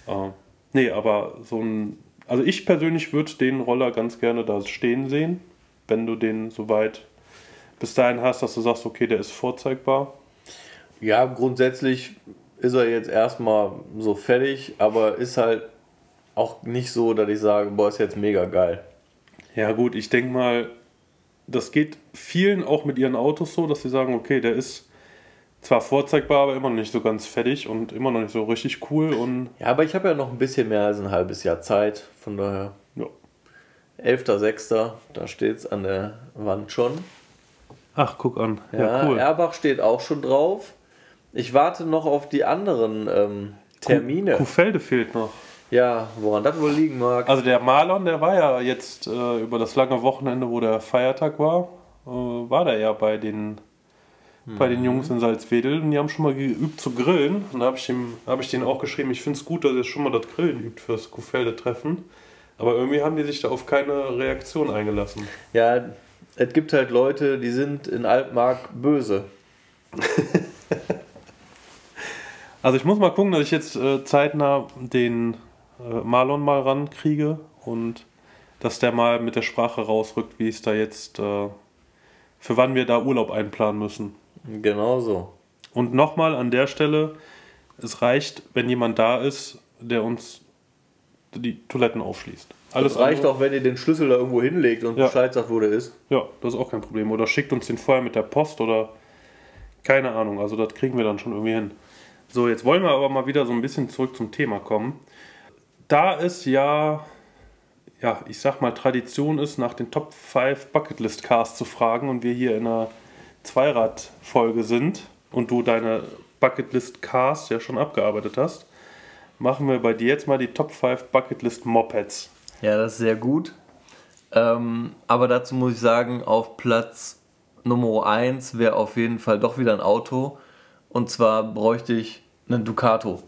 Äh, nee, aber so ein. Also ich persönlich würde den Roller ganz gerne da stehen sehen, wenn du den soweit bis dahin hast, dass du sagst, okay, der ist vorzeigbar. Ja, grundsätzlich ist er jetzt erstmal so fertig, aber ist halt auch nicht so, dass ich sage, boah, ist jetzt mega geil. Ja, gut, ich denke mal, das geht vielen auch mit ihren Autos so, dass sie sagen, okay, der ist zwar vorzeigbar, aber immer noch nicht so ganz fertig und immer noch nicht so richtig cool. Und ja, aber ich habe ja noch ein bisschen mehr als ein halbes Jahr Zeit, von daher. Ja. 11.06. da steht es an der Wand schon. Ach, guck an. Ja, ja, cool. Erbach steht auch schon drauf. Ich warte noch auf die anderen ähm, Termine. Kuhfelde fehlt noch. Ja, woran das wohl liegen mag. Also der Marlon, der war ja jetzt äh, über das lange Wochenende, wo der Feiertag war, äh, war der ja bei den bei den Jungs in Salzwedel und die haben schon mal geübt zu grillen. Und da habe ich, hab ich denen auch geschrieben, ich finde es gut, dass ihr schon mal das Grillen übt fürs Kuhfelde-Treffen. Aber irgendwie haben die sich da auf keine Reaktion eingelassen. Ja, es gibt halt Leute, die sind in Altmark böse. also ich muss mal gucken, dass ich jetzt äh, zeitnah den äh, Marlon mal rankriege und dass der mal mit der Sprache rausrückt, wie es da jetzt, äh, für wann wir da Urlaub einplanen müssen. Genau so. Und nochmal an der Stelle, es reicht, wenn jemand da ist, der uns die Toiletten aufschließt. Alles das reicht andere, auch, wenn ihr den Schlüssel da irgendwo hinlegt und ja. Bescheid sagt, wo der ist. Ja, das ist auch kein Problem. Oder schickt uns den vorher mit der Post oder keine Ahnung. Also das kriegen wir dann schon irgendwie hin. So, jetzt wollen wir aber mal wieder so ein bisschen zurück zum Thema kommen. Da es ja, ja, ich sag mal, Tradition ist, nach den Top 5 Bucketlist Cars zu fragen und wir hier in einer Zweirad-Folge sind und du deine Bucketlist Cars ja schon abgearbeitet hast, machen wir bei dir jetzt mal die Top 5 Bucketlist Mopeds. Ja, das ist sehr gut. Ähm, aber dazu muss ich sagen, auf Platz Nummer 1 wäre auf jeden Fall doch wieder ein Auto. Und zwar bräuchte ich einen Ducato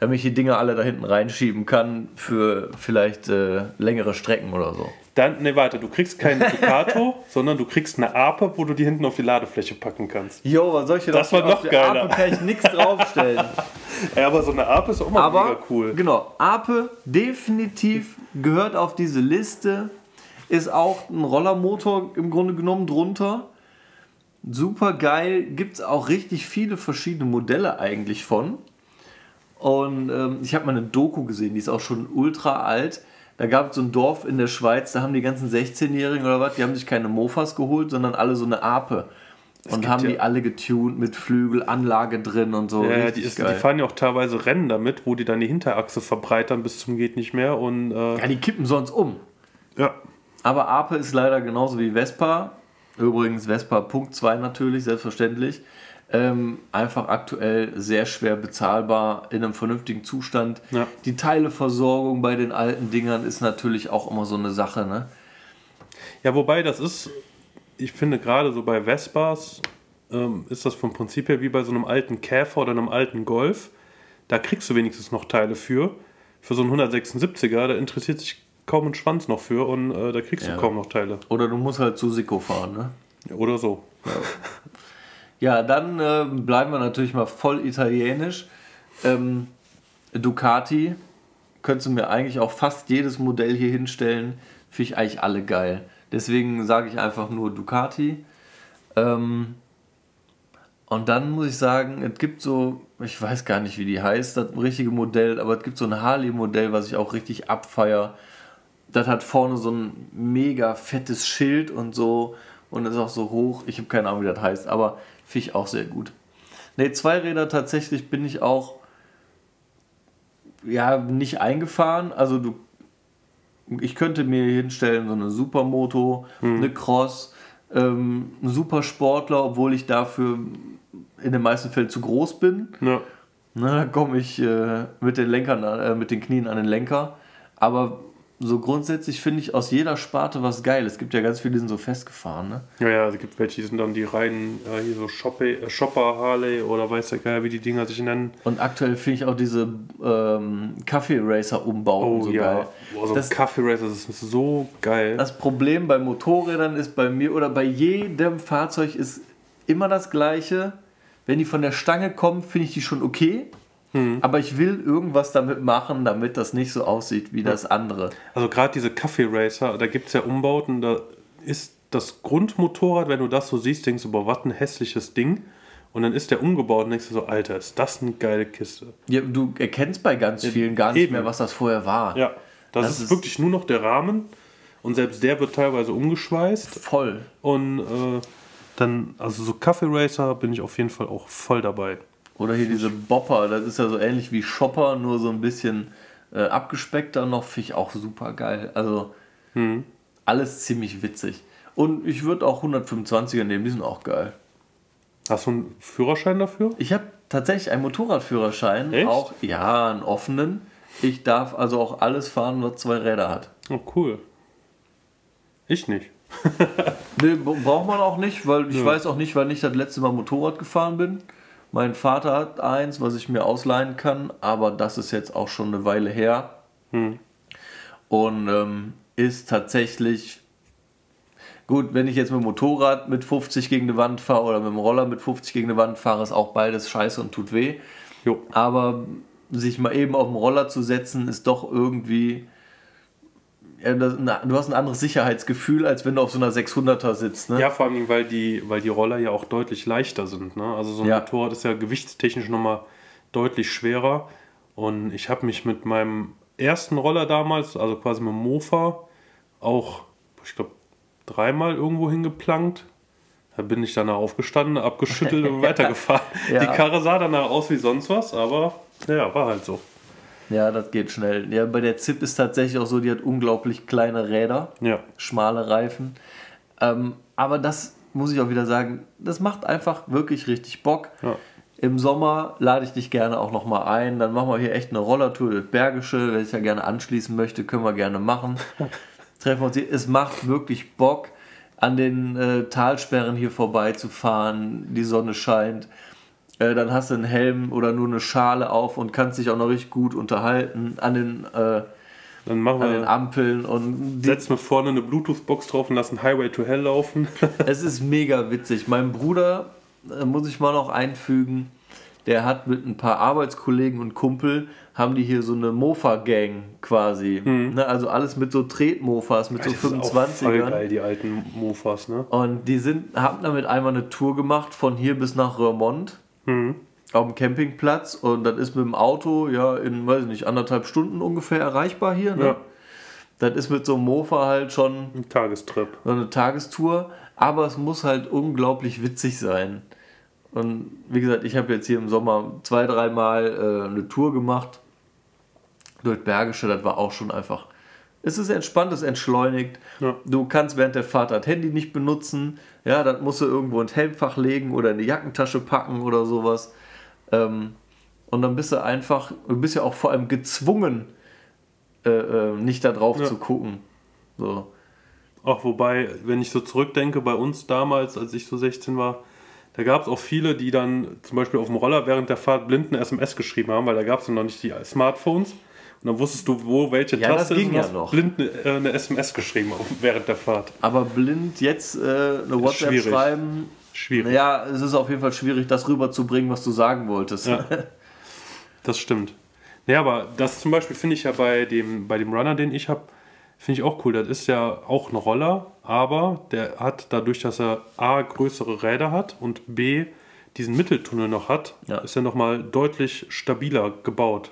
damit ich die Dinger alle da hinten reinschieben kann für vielleicht äh, längere Strecken oder so. Dann, ne, warte, du kriegst keinen Ducato, sondern du kriegst eine Ape, wo du die hinten auf die Ladefläche packen kannst. Jo, was soll ich denn Das war noch geiler. Ape kann ich nichts draufstellen. ja, aber so eine Ape ist auch mal aber, mega cool. Genau, Ape definitiv gehört auf diese Liste. Ist auch ein Rollermotor im Grunde genommen drunter. Super geil. Gibt es auch richtig viele verschiedene Modelle eigentlich von. Und ähm, ich habe mal eine Doku gesehen, die ist auch schon ultra alt. Da gab es so ein Dorf in der Schweiz, da haben die ganzen 16-Jährigen oder was, die haben sich keine Mofas geholt, sondern alle so eine Ape. Es und haben ja die alle getuned mit Flügelanlage drin und so. Ja, die, ist, die, fahren ja auch teilweise Rennen damit, wo die dann die Hinterachse verbreitern bis zum geht nicht mehr. Und, äh ja, die kippen sonst um. Ja. Aber Ape ist leider genauso wie Vespa. Übrigens Vespa Punkt 2 natürlich, selbstverständlich. Ähm, einfach aktuell sehr schwer bezahlbar in einem vernünftigen Zustand. Ja. Die Teileversorgung bei den alten Dingern ist natürlich auch immer so eine Sache. Ne? Ja, wobei das ist, ich finde gerade so bei Vespas ähm, ist das vom Prinzip her wie bei so einem alten Käfer oder einem alten Golf. Da kriegst du wenigstens noch Teile für. Für so einen 176er, da interessiert sich kaum ein Schwanz noch für und äh, da kriegst ja. du kaum noch Teile. Oder du musst halt zu Siko fahren, ne? Oder so. Ja. Ja, dann äh, bleiben wir natürlich mal voll italienisch. Ähm, Ducati, könntest du mir eigentlich auch fast jedes Modell hier hinstellen. Finde ich eigentlich alle geil. Deswegen sage ich einfach nur Ducati. Ähm, und dann muss ich sagen, es gibt so, ich weiß gar nicht, wie die heißt, das richtige Modell, aber es gibt so ein Harley-Modell, was ich auch richtig abfeier. Das hat vorne so ein mega fettes Schild und so und ist auch so hoch. Ich habe keine Ahnung, wie das heißt, aber finde ich auch sehr gut. Ne, Zweiräder tatsächlich bin ich auch ja nicht eingefahren. Also du, ich könnte mir hinstellen so eine Supermoto, hm. eine Cross, ähm, ein Supersportler, obwohl ich dafür in den meisten Fällen zu groß bin. Ja. Na, da komme ich äh, mit den Lenkern, äh, mit den Knien an den Lenker. Aber so grundsätzlich finde ich aus jeder Sparte was geil. Es gibt ja ganz viele, die sind so festgefahren, ne? Ja, ja, es gibt welche, die sind dann die reinen, äh, hier so Shoppe, äh, Shopper Harley oder weiß der Geil, wie die Dinger sich nennen. Und aktuell finde ich auch diese ähm, Kaffee Racer Umbauten oh, so ja. geil. Boah, so das, Kaffee Racer, das ist so geil. Das Problem bei Motorrädern ist bei mir oder bei jedem Fahrzeug ist immer das gleiche. Wenn die von der Stange kommen, finde ich die schon okay. Hm. Aber ich will irgendwas damit machen, damit das nicht so aussieht wie das andere. Also gerade diese Kaffee Racer, da gibt es ja Umbauten, da ist das Grundmotorrad, wenn du das so siehst, denkst du, boah, was ein hässliches Ding. Und dann ist der umgebaut und denkst du so, Alter, ist das eine geile Kiste. Ja, du erkennst bei ganz vielen gar nicht Eben. mehr, was das vorher war. Ja, das, das ist, ist, wirklich nur noch der Rahmen und selbst der wird teilweise umgeschweißt. Voll. Und äh, dann, also so Kaffee Racer bin ich auf jeden Fall auch voll dabei. Oder hier diese Bopper, das ist ja so ähnlich wie Shopper, nur so ein bisschen äh, abgespeckter noch, finde ich auch super geil. Also hm. alles ziemlich witzig. Und ich würde auch 125er nehmen, die sind auch geil. Hast du einen Führerschein dafür? Ich habe tatsächlich einen Motorradführerschein, Echt? auch ja, einen offenen. Ich darf also auch alles fahren, was zwei Räder hat. Oh, cool. Ich nicht. nee, braucht man auch nicht, weil ich ja. weiß auch nicht, weil ich das letzte Mal Motorrad gefahren bin. Mein Vater hat eins, was ich mir ausleihen kann, aber das ist jetzt auch schon eine Weile her. Hm. Und ähm, ist tatsächlich gut, wenn ich jetzt mit dem Motorrad mit 50 gegen die Wand fahre oder mit dem Roller mit 50 gegen die Wand fahre, ist auch beides scheiße und tut weh. Jo. Aber sich mal eben auf den Roller zu setzen, ist doch irgendwie du hast ein anderes Sicherheitsgefühl, als wenn du auf so einer 600er sitzt. Ne? Ja, vor allem, weil die, weil die Roller ja auch deutlich leichter sind. Ne? Also so ein ja. Motorrad ist ja gewichtstechnisch nochmal deutlich schwerer. Und ich habe mich mit meinem ersten Roller damals, also quasi mit dem Mofa, auch, ich glaube, dreimal irgendwo hingeplankt. Da bin ich danach aufgestanden, abgeschüttelt und weitergefahren. ja. Die Karre sah danach aus wie sonst was, aber ja, war halt so. Ja, das geht schnell. Ja, bei der ZIP ist tatsächlich auch so, die hat unglaublich kleine Räder, ja. schmale Reifen. Ähm, aber das muss ich auch wieder sagen, das macht einfach wirklich richtig Bock. Ja. Im Sommer lade ich dich gerne auch nochmal ein. Dann machen wir hier echt eine Rollertour durch Bergische. Wenn ich ja gerne anschließen möchte, können wir gerne machen. Treffen wir uns hier. Es macht wirklich Bock, an den äh, Talsperren hier vorbeizufahren. Die Sonne scheint. Äh, dann hast du einen Helm oder nur eine Schale auf und kannst dich auch noch richtig gut unterhalten an den, äh, dann machen wir, an den Ampeln. Und setzen wir vorne eine Bluetooth-Box drauf und lassen Highway to Hell laufen. es ist mega witzig. Mein Bruder, äh, muss ich mal noch einfügen, der hat mit ein paar Arbeitskollegen und Kumpel, haben die hier so eine Mofa-Gang quasi. Mhm. Ne, also alles mit so Tretmofas, mit ja, so 25ern. Voll geil, die alten Mofas, ne? Und die sind, haben damit einmal eine Tour gemacht von hier bis nach Röhrmond. Mhm. Auf dem Campingplatz und das ist mit dem Auto ja in, weiß ich nicht, anderthalb Stunden ungefähr erreichbar hier. Ne? Ja. Das ist mit so einem Mofa halt schon ein Tagestrip. So eine Tagestour, aber es muss halt unglaublich witzig sein. Und wie gesagt, ich habe jetzt hier im Sommer zwei, dreimal äh, eine Tour gemacht durch Bergische, das war auch schon einfach es ist entspannt, es entschleunigt. Ja. Du kannst während der Fahrt das Handy nicht benutzen. Ja, das musst du irgendwo ins Helmfach legen oder in die Jackentasche packen oder sowas. Ähm, und dann bist du einfach, du bist ja auch vor allem gezwungen, äh, äh, nicht da drauf ja. zu gucken. So. Auch wobei, wenn ich so zurückdenke, bei uns damals, als ich so 16 war, da gab es auch viele, die dann zum Beispiel auf dem Roller während der Fahrt blinden SMS geschrieben haben, weil da gab es noch nicht die Smartphones. Und dann wusstest du, wo welche ja, Taste das ging ist. Ja noch. blind eine, äh, eine, SMS geschrieben während der Fahrt. Aber blind jetzt äh, eine WhatsApp schwierig. schreiben. Schwierig. Ja, es ist auf jeden Fall schwierig, das rüberzubringen, was du sagen wolltest. Ja. Das stimmt. Ja, aber das zum Beispiel finde ich ja bei dem, bei dem Runner, den ich habe, finde ich auch cool. Das ist ja auch ein Roller, aber der hat dadurch, dass er A, größere Räder hat und B, diesen Mitteltunnel noch hat, Ja. ist er nochmal deutlich stabiler gebaut.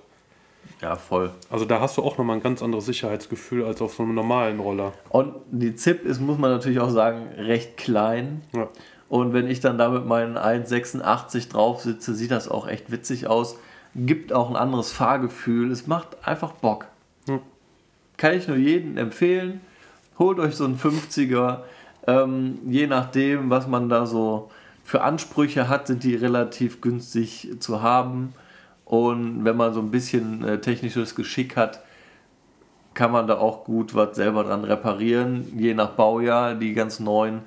Ja, voll. Also da hast du auch nochmal ein ganz anderes Sicherheitsgefühl als auf so einem normalen Roller. Und die ZIP ist, muss man natürlich auch sagen, recht klein. Ja. Und wenn ich dann da mit meinen 1,86 drauf sitze, sieht das auch echt witzig aus. Gibt auch ein anderes Fahrgefühl. Es macht einfach Bock. Hm. Kann ich nur jedem empfehlen. Holt euch so einen 50er. Ähm, je nachdem, was man da so für Ansprüche hat, sind die relativ günstig zu haben. Und wenn man so ein bisschen äh, technisches Geschick hat, kann man da auch gut was selber dran reparieren, je nach Baujahr, die ganz neuen.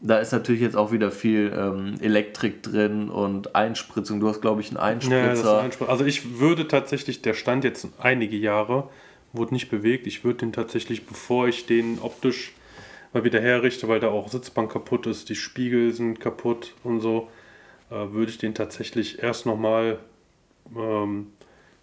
Da ist natürlich jetzt auch wieder viel ähm, Elektrik drin und Einspritzung. Du hast, glaube ich, einen Ja, das ist Einspritzer. ein Spr- also ich würde tatsächlich, der stand jetzt einige Jahre, wurde nicht bewegt. Ich würde den tatsächlich, bevor ich den optisch mal wieder herrichte, weil da auch Sitzbank kaputt ist, die Spiegel sind kaputt und so, äh, würde ich den tatsächlich erst nochmal ähm,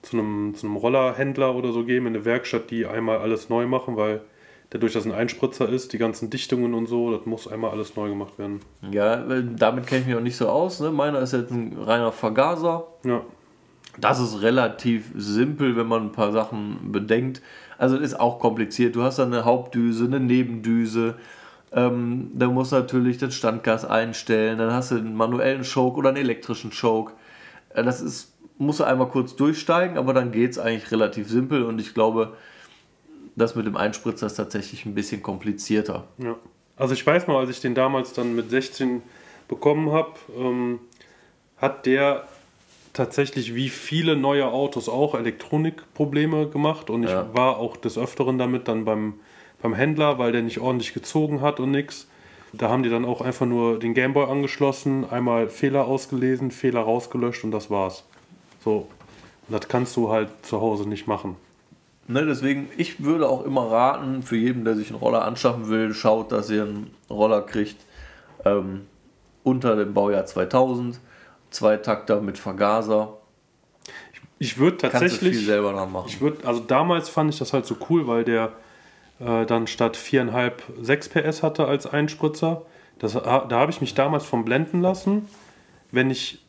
zu einem, zu einem Rollerhändler oder so geben, in eine Werkstatt, die einmal alles neu machen, weil dadurch, dass ein Einspritzer ist, die ganzen Dichtungen und so, das muss einmal alles neu gemacht werden. ja, damit kenne ich mich auch nicht so aus. Ne? Meiner ist jetzt ein reiner Vergaser. Ja, Das ist relativ simpel, wenn man ein paar Sachen bedenkt. Also es ist auch kompliziert. Du hast dann eine Hauptdüse, eine Nebendüse. Ähm, da musst du natürlich das Standgas einstellen. Dann hast du einen manuellen Choke oder einen elektrischen Choke. Äh, das ist, musst du einmal kurz durchsteigen, aber dann geht es eigentlich relativ simpel. Und ich glaube, das mit dem Einspritzer ist tatsächlich ein bisschen komplizierter. Ja. Also ich weiß mal, als ich den damals dann mit 16 bekommen habe, ähm, hat der tatsächlich wie viele neue Autos auch Elektronikprobleme gemacht und ich Ja. war auch des Öfteren damit dann beim, beim Händler, weil der nicht ordentlich gezogen hat und nix. Da haben die dann auch einfach nur den Gameboy angeschlossen, einmal Fehler ausgelesen, Fehler rausgelöscht und das war's. So, und das kannst du halt zu Hause nicht machen. Ne, deswegen, ich würde auch immer raten, für jeden, der sich einen Roller anschaffen will, schaut, dass ihr einen Roller kriegt ähm, unter dem Baujahr 2000, Zweitakter mit Vergaser. Ich würde Kannst du tatsächlich... viel selber dran machen. Ich würde, also damals fand ich das halt so cool, weil der äh, dann statt 4,5 6 PS hatte als Einspritzer. Das, da habe ich mich damals von blenden lassen. Wenn ich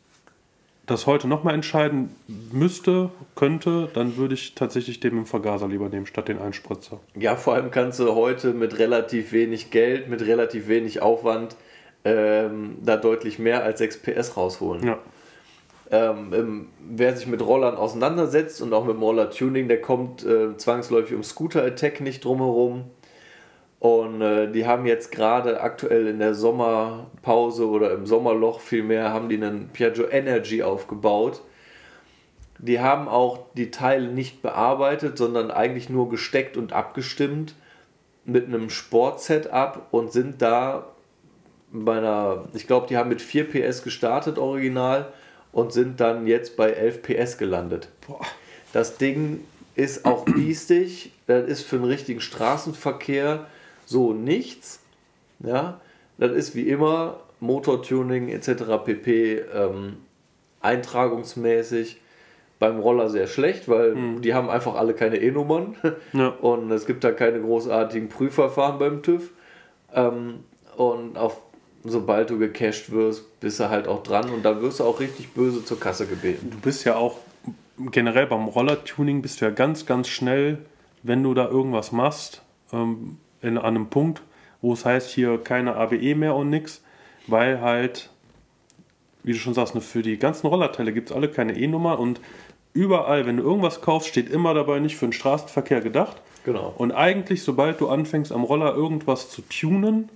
das heute nochmal entscheiden müsste, könnte, dann würde ich tatsächlich den dem Vergaser lieber nehmen, statt den Einspritzer. Ja, vor allem kannst du heute mit relativ wenig Geld, mit relativ wenig Aufwand ähm, da deutlich mehr als 6 PS rausholen. Ja. Ähm, wer sich mit Rollern auseinandersetzt und auch mit dem Roller-Tuning, der kommt äh, zwangsläufig um Scooter-Attack nicht drumherum. Und äh, die haben jetzt gerade aktuell in der Sommerpause oder im Sommerloch vielmehr, haben die einen Piaggio Energy aufgebaut. Die haben auch die Teile nicht bearbeitet, sondern eigentlich nur gesteckt und abgestimmt mit einem Sport-Setup und sind da bei einer, ich glaube, die haben mit 4 PS gestartet original und sind dann jetzt bei 11 PS gelandet. Boah. Das Ding ist auch biestig, das ist für den richtigen Straßenverkehr so nichts. Ja, das ist wie immer Motortuning etc. pp. Ähm, eintragungsmäßig beim Roller sehr schlecht, weil die haben einfach alle keine E-Nummern Ja. und es gibt da keine großartigen Prüfverfahren beim TÜV. Ähm, und auf, sobald du gecasht wirst, bist du halt auch dran und dann wirst du auch richtig böse zur Kasse gebeten. Du bist ja auch generell beim Rollertuning bist du ja ganz, ganz schnell, wenn du da irgendwas machst, ähm, in, an einem Punkt, wo es heißt, hier keine ABE mehr und nix, weil halt, wie du schon sagst, ne, für die ganzen Rollerteile gibt es alle keine E-Nummer und überall, wenn du irgendwas kaufst, steht immer dabei nicht für den Straßenverkehr gedacht. Genau. Und eigentlich, sobald du anfängst, am Roller irgendwas zu tunen,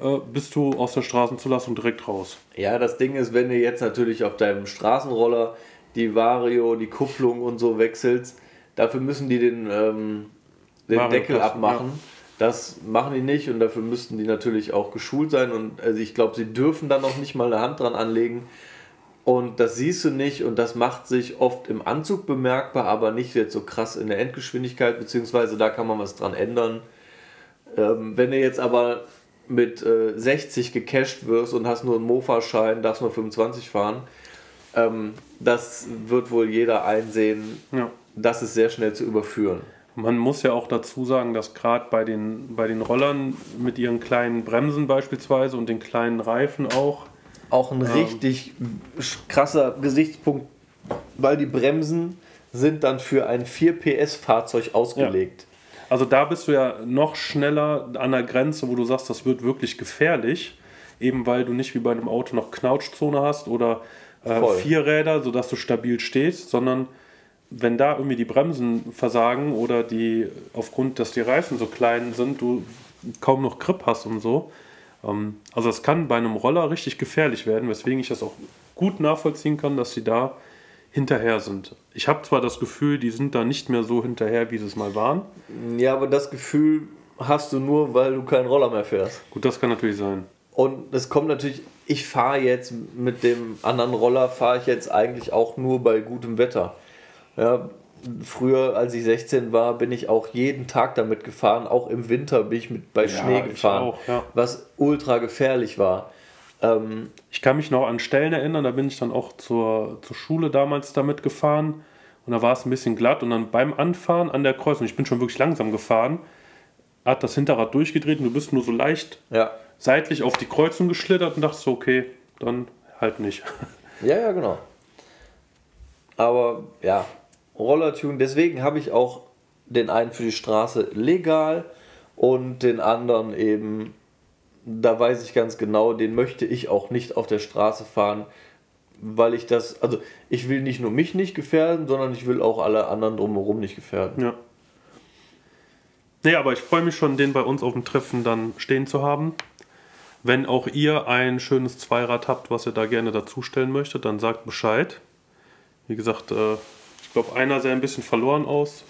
äh, bist du aus der Straßenzulassung direkt raus. Ja, das Ding ist, wenn du jetzt natürlich auf deinem Straßenroller die Vario, die Kupplung und so wechselst, dafür müssen die den, ähm, den Deckel abmachen. Das machen die nicht und dafür müssten die natürlich auch geschult sein und also ich glaube, sie dürfen da noch nicht mal eine Hand dran anlegen. Und das siehst du nicht und das macht sich oft im Anzug bemerkbar, aber nicht jetzt so krass in der Endgeschwindigkeit, beziehungsweise da kann man was dran ändern. Ähm, wenn du jetzt aber mit äh, 60 gecasht wirst und hast nur einen Mofa-Schein, darfst nur 25 fahren, ähm, das wird wohl jeder einsehen. Ja. das ist sehr schnell zu überführen. Man muss ja auch dazu sagen, dass gerade bei den, bei den Rollern mit ihren kleinen Bremsen beispielsweise und den kleinen Reifen auch. Auch ein ähm, richtig krasser Gesichtspunkt, weil die Bremsen sind dann für ein 4 PS Fahrzeug ausgelegt. Ja. Also da bist du ja noch schneller an der Grenze, wo du sagst, das wird wirklich gefährlich, eben weil du nicht wie bei einem Auto noch Knautschzone hast oder äh, vier Räder, sodass du stabil stehst, sondern wenn da irgendwie die Bremsen versagen oder die aufgrund, dass die Reifen so klein sind, du kaum noch Grip hast und so. Ähm, also es kann bei einem Roller richtig gefährlich werden, weswegen ich das auch gut nachvollziehen kann, dass sie da hinterher sind. Ich habe zwar das Gefühl, die sind da nicht mehr so hinterher, wie sie es mal waren. Ja, aber das Gefühl hast du nur, weil du keinen Roller mehr fährst. Gut, das kann natürlich sein. Und es kommt natürlich, ich fahre jetzt mit dem anderen Roller, fahre ich jetzt eigentlich auch nur bei gutem Wetter. Ja, früher, als ich 16 war, bin ich auch jeden Tag damit gefahren. Auch im Winter bin ich mit bei ja, Schnee gefahren, auch, ja. was ultra gefährlich war. Ähm, ich kann mich noch an Stellen erinnern, da bin ich dann auch zur, zur Schule damals damit gefahren und da war es ein bisschen glatt und dann beim Anfahren an der Kreuzung, ich bin schon wirklich langsam gefahren, hat das Hinterrad durchgedreht und du bist nur so leicht ja. seitlich auf die Kreuzung geschlittert und dachtest so, okay, dann halt nicht. Ja, ja, genau. Aber ja, Rollertune, deswegen habe ich auch den einen für die Straße legal und den anderen eben da weiß ich ganz genau, den möchte ich auch nicht auf der Straße fahren, weil ich das, also ich will nicht nur mich nicht gefährden, sondern ich will auch alle anderen drumherum nicht gefährden. Ja. Nee, aber ich freue mich schon, den bei uns auf dem Treffen dann stehen zu haben. Wenn auch ihr ein schönes Zweirad habt, was ihr da gerne dazustellen möchtet, dann sagt Bescheid. Wie gesagt, äh, glaube, einer sah ein bisschen verloren aus.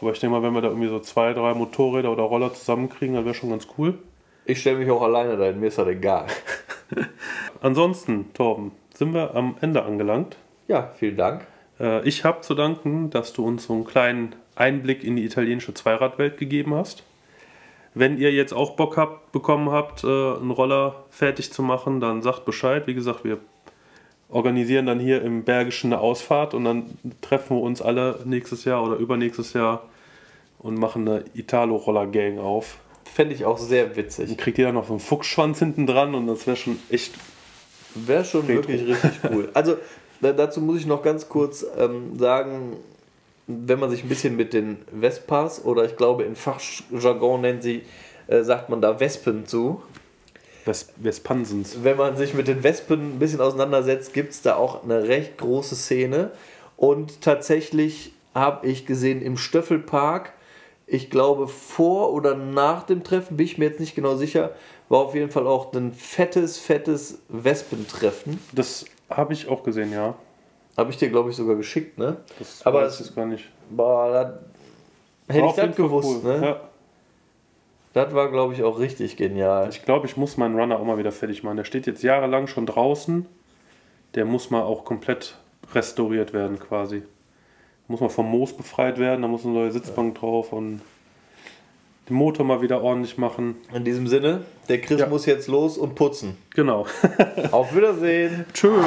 Aber ich denke mal, wenn wir da irgendwie so zwei, drei Motorräder oder Roller zusammenkriegen, dann wäre schon ganz cool. Ich stelle mich auch alleine dahin, mir ist das egal. Ansonsten, Torben, sind wir am Ende angelangt. Ja, vielen Dank. Äh, ich habe zu danken, dass du uns so einen kleinen Einblick in die italienische Zweiradwelt gegeben hast. Wenn ihr jetzt auch Bock habt, bekommen habt, äh, einen Roller fertig zu machen, dann sagt Bescheid. Wie gesagt, wir organisieren dann hier im Bergischen eine Ausfahrt und dann treffen wir uns alle nächstes Jahr oder übernächstes Jahr und machen eine Italo-Roller-Gang auf. Fände ich auch sehr witzig. Dann kriegt jeder noch so einen Fuchsschwanz hinten dran und das wäre schon echt. Wäre schon retro. wirklich richtig cool. Also dazu muss ich noch ganz kurz ähm, sagen, wenn man sich ein bisschen mit den Vespas oder ich glaube in Fachjargon nennt sie, äh, sagt man da Wespen zu. Ves Vespansens. Wenn man sich mit den Wespen ein bisschen auseinandersetzt, gibt es da auch eine recht große Szene. Und tatsächlich habe ich gesehen im Stöffelpark ich glaube, vor oder nach dem Treffen, bin ich mir jetzt nicht genau sicher, war auf jeden Fall auch ein fettes, fettes Wespentreffen. Das habe ich auch gesehen, ja. Habe ich dir, glaube ich, sogar geschickt, ne? Das Aber weiß ich gar nicht. Boah, da hätte ich das gewusst, cool. ne? Ja. Das war, glaube ich, auch richtig genial. Ich glaube, ich muss meinen Runner auch mal wieder fertig machen. Der steht jetzt jahrelang schon draußen. Der muss mal auch komplett restauriert werden, quasi muss man vom Moos befreit werden, da muss eine neue Sitzbank ja. drauf und den Motor mal wieder ordentlich machen. In diesem Sinne, der Chris ja. muss jetzt los und putzen. Genau. Auf Wiedersehen. Tschüss.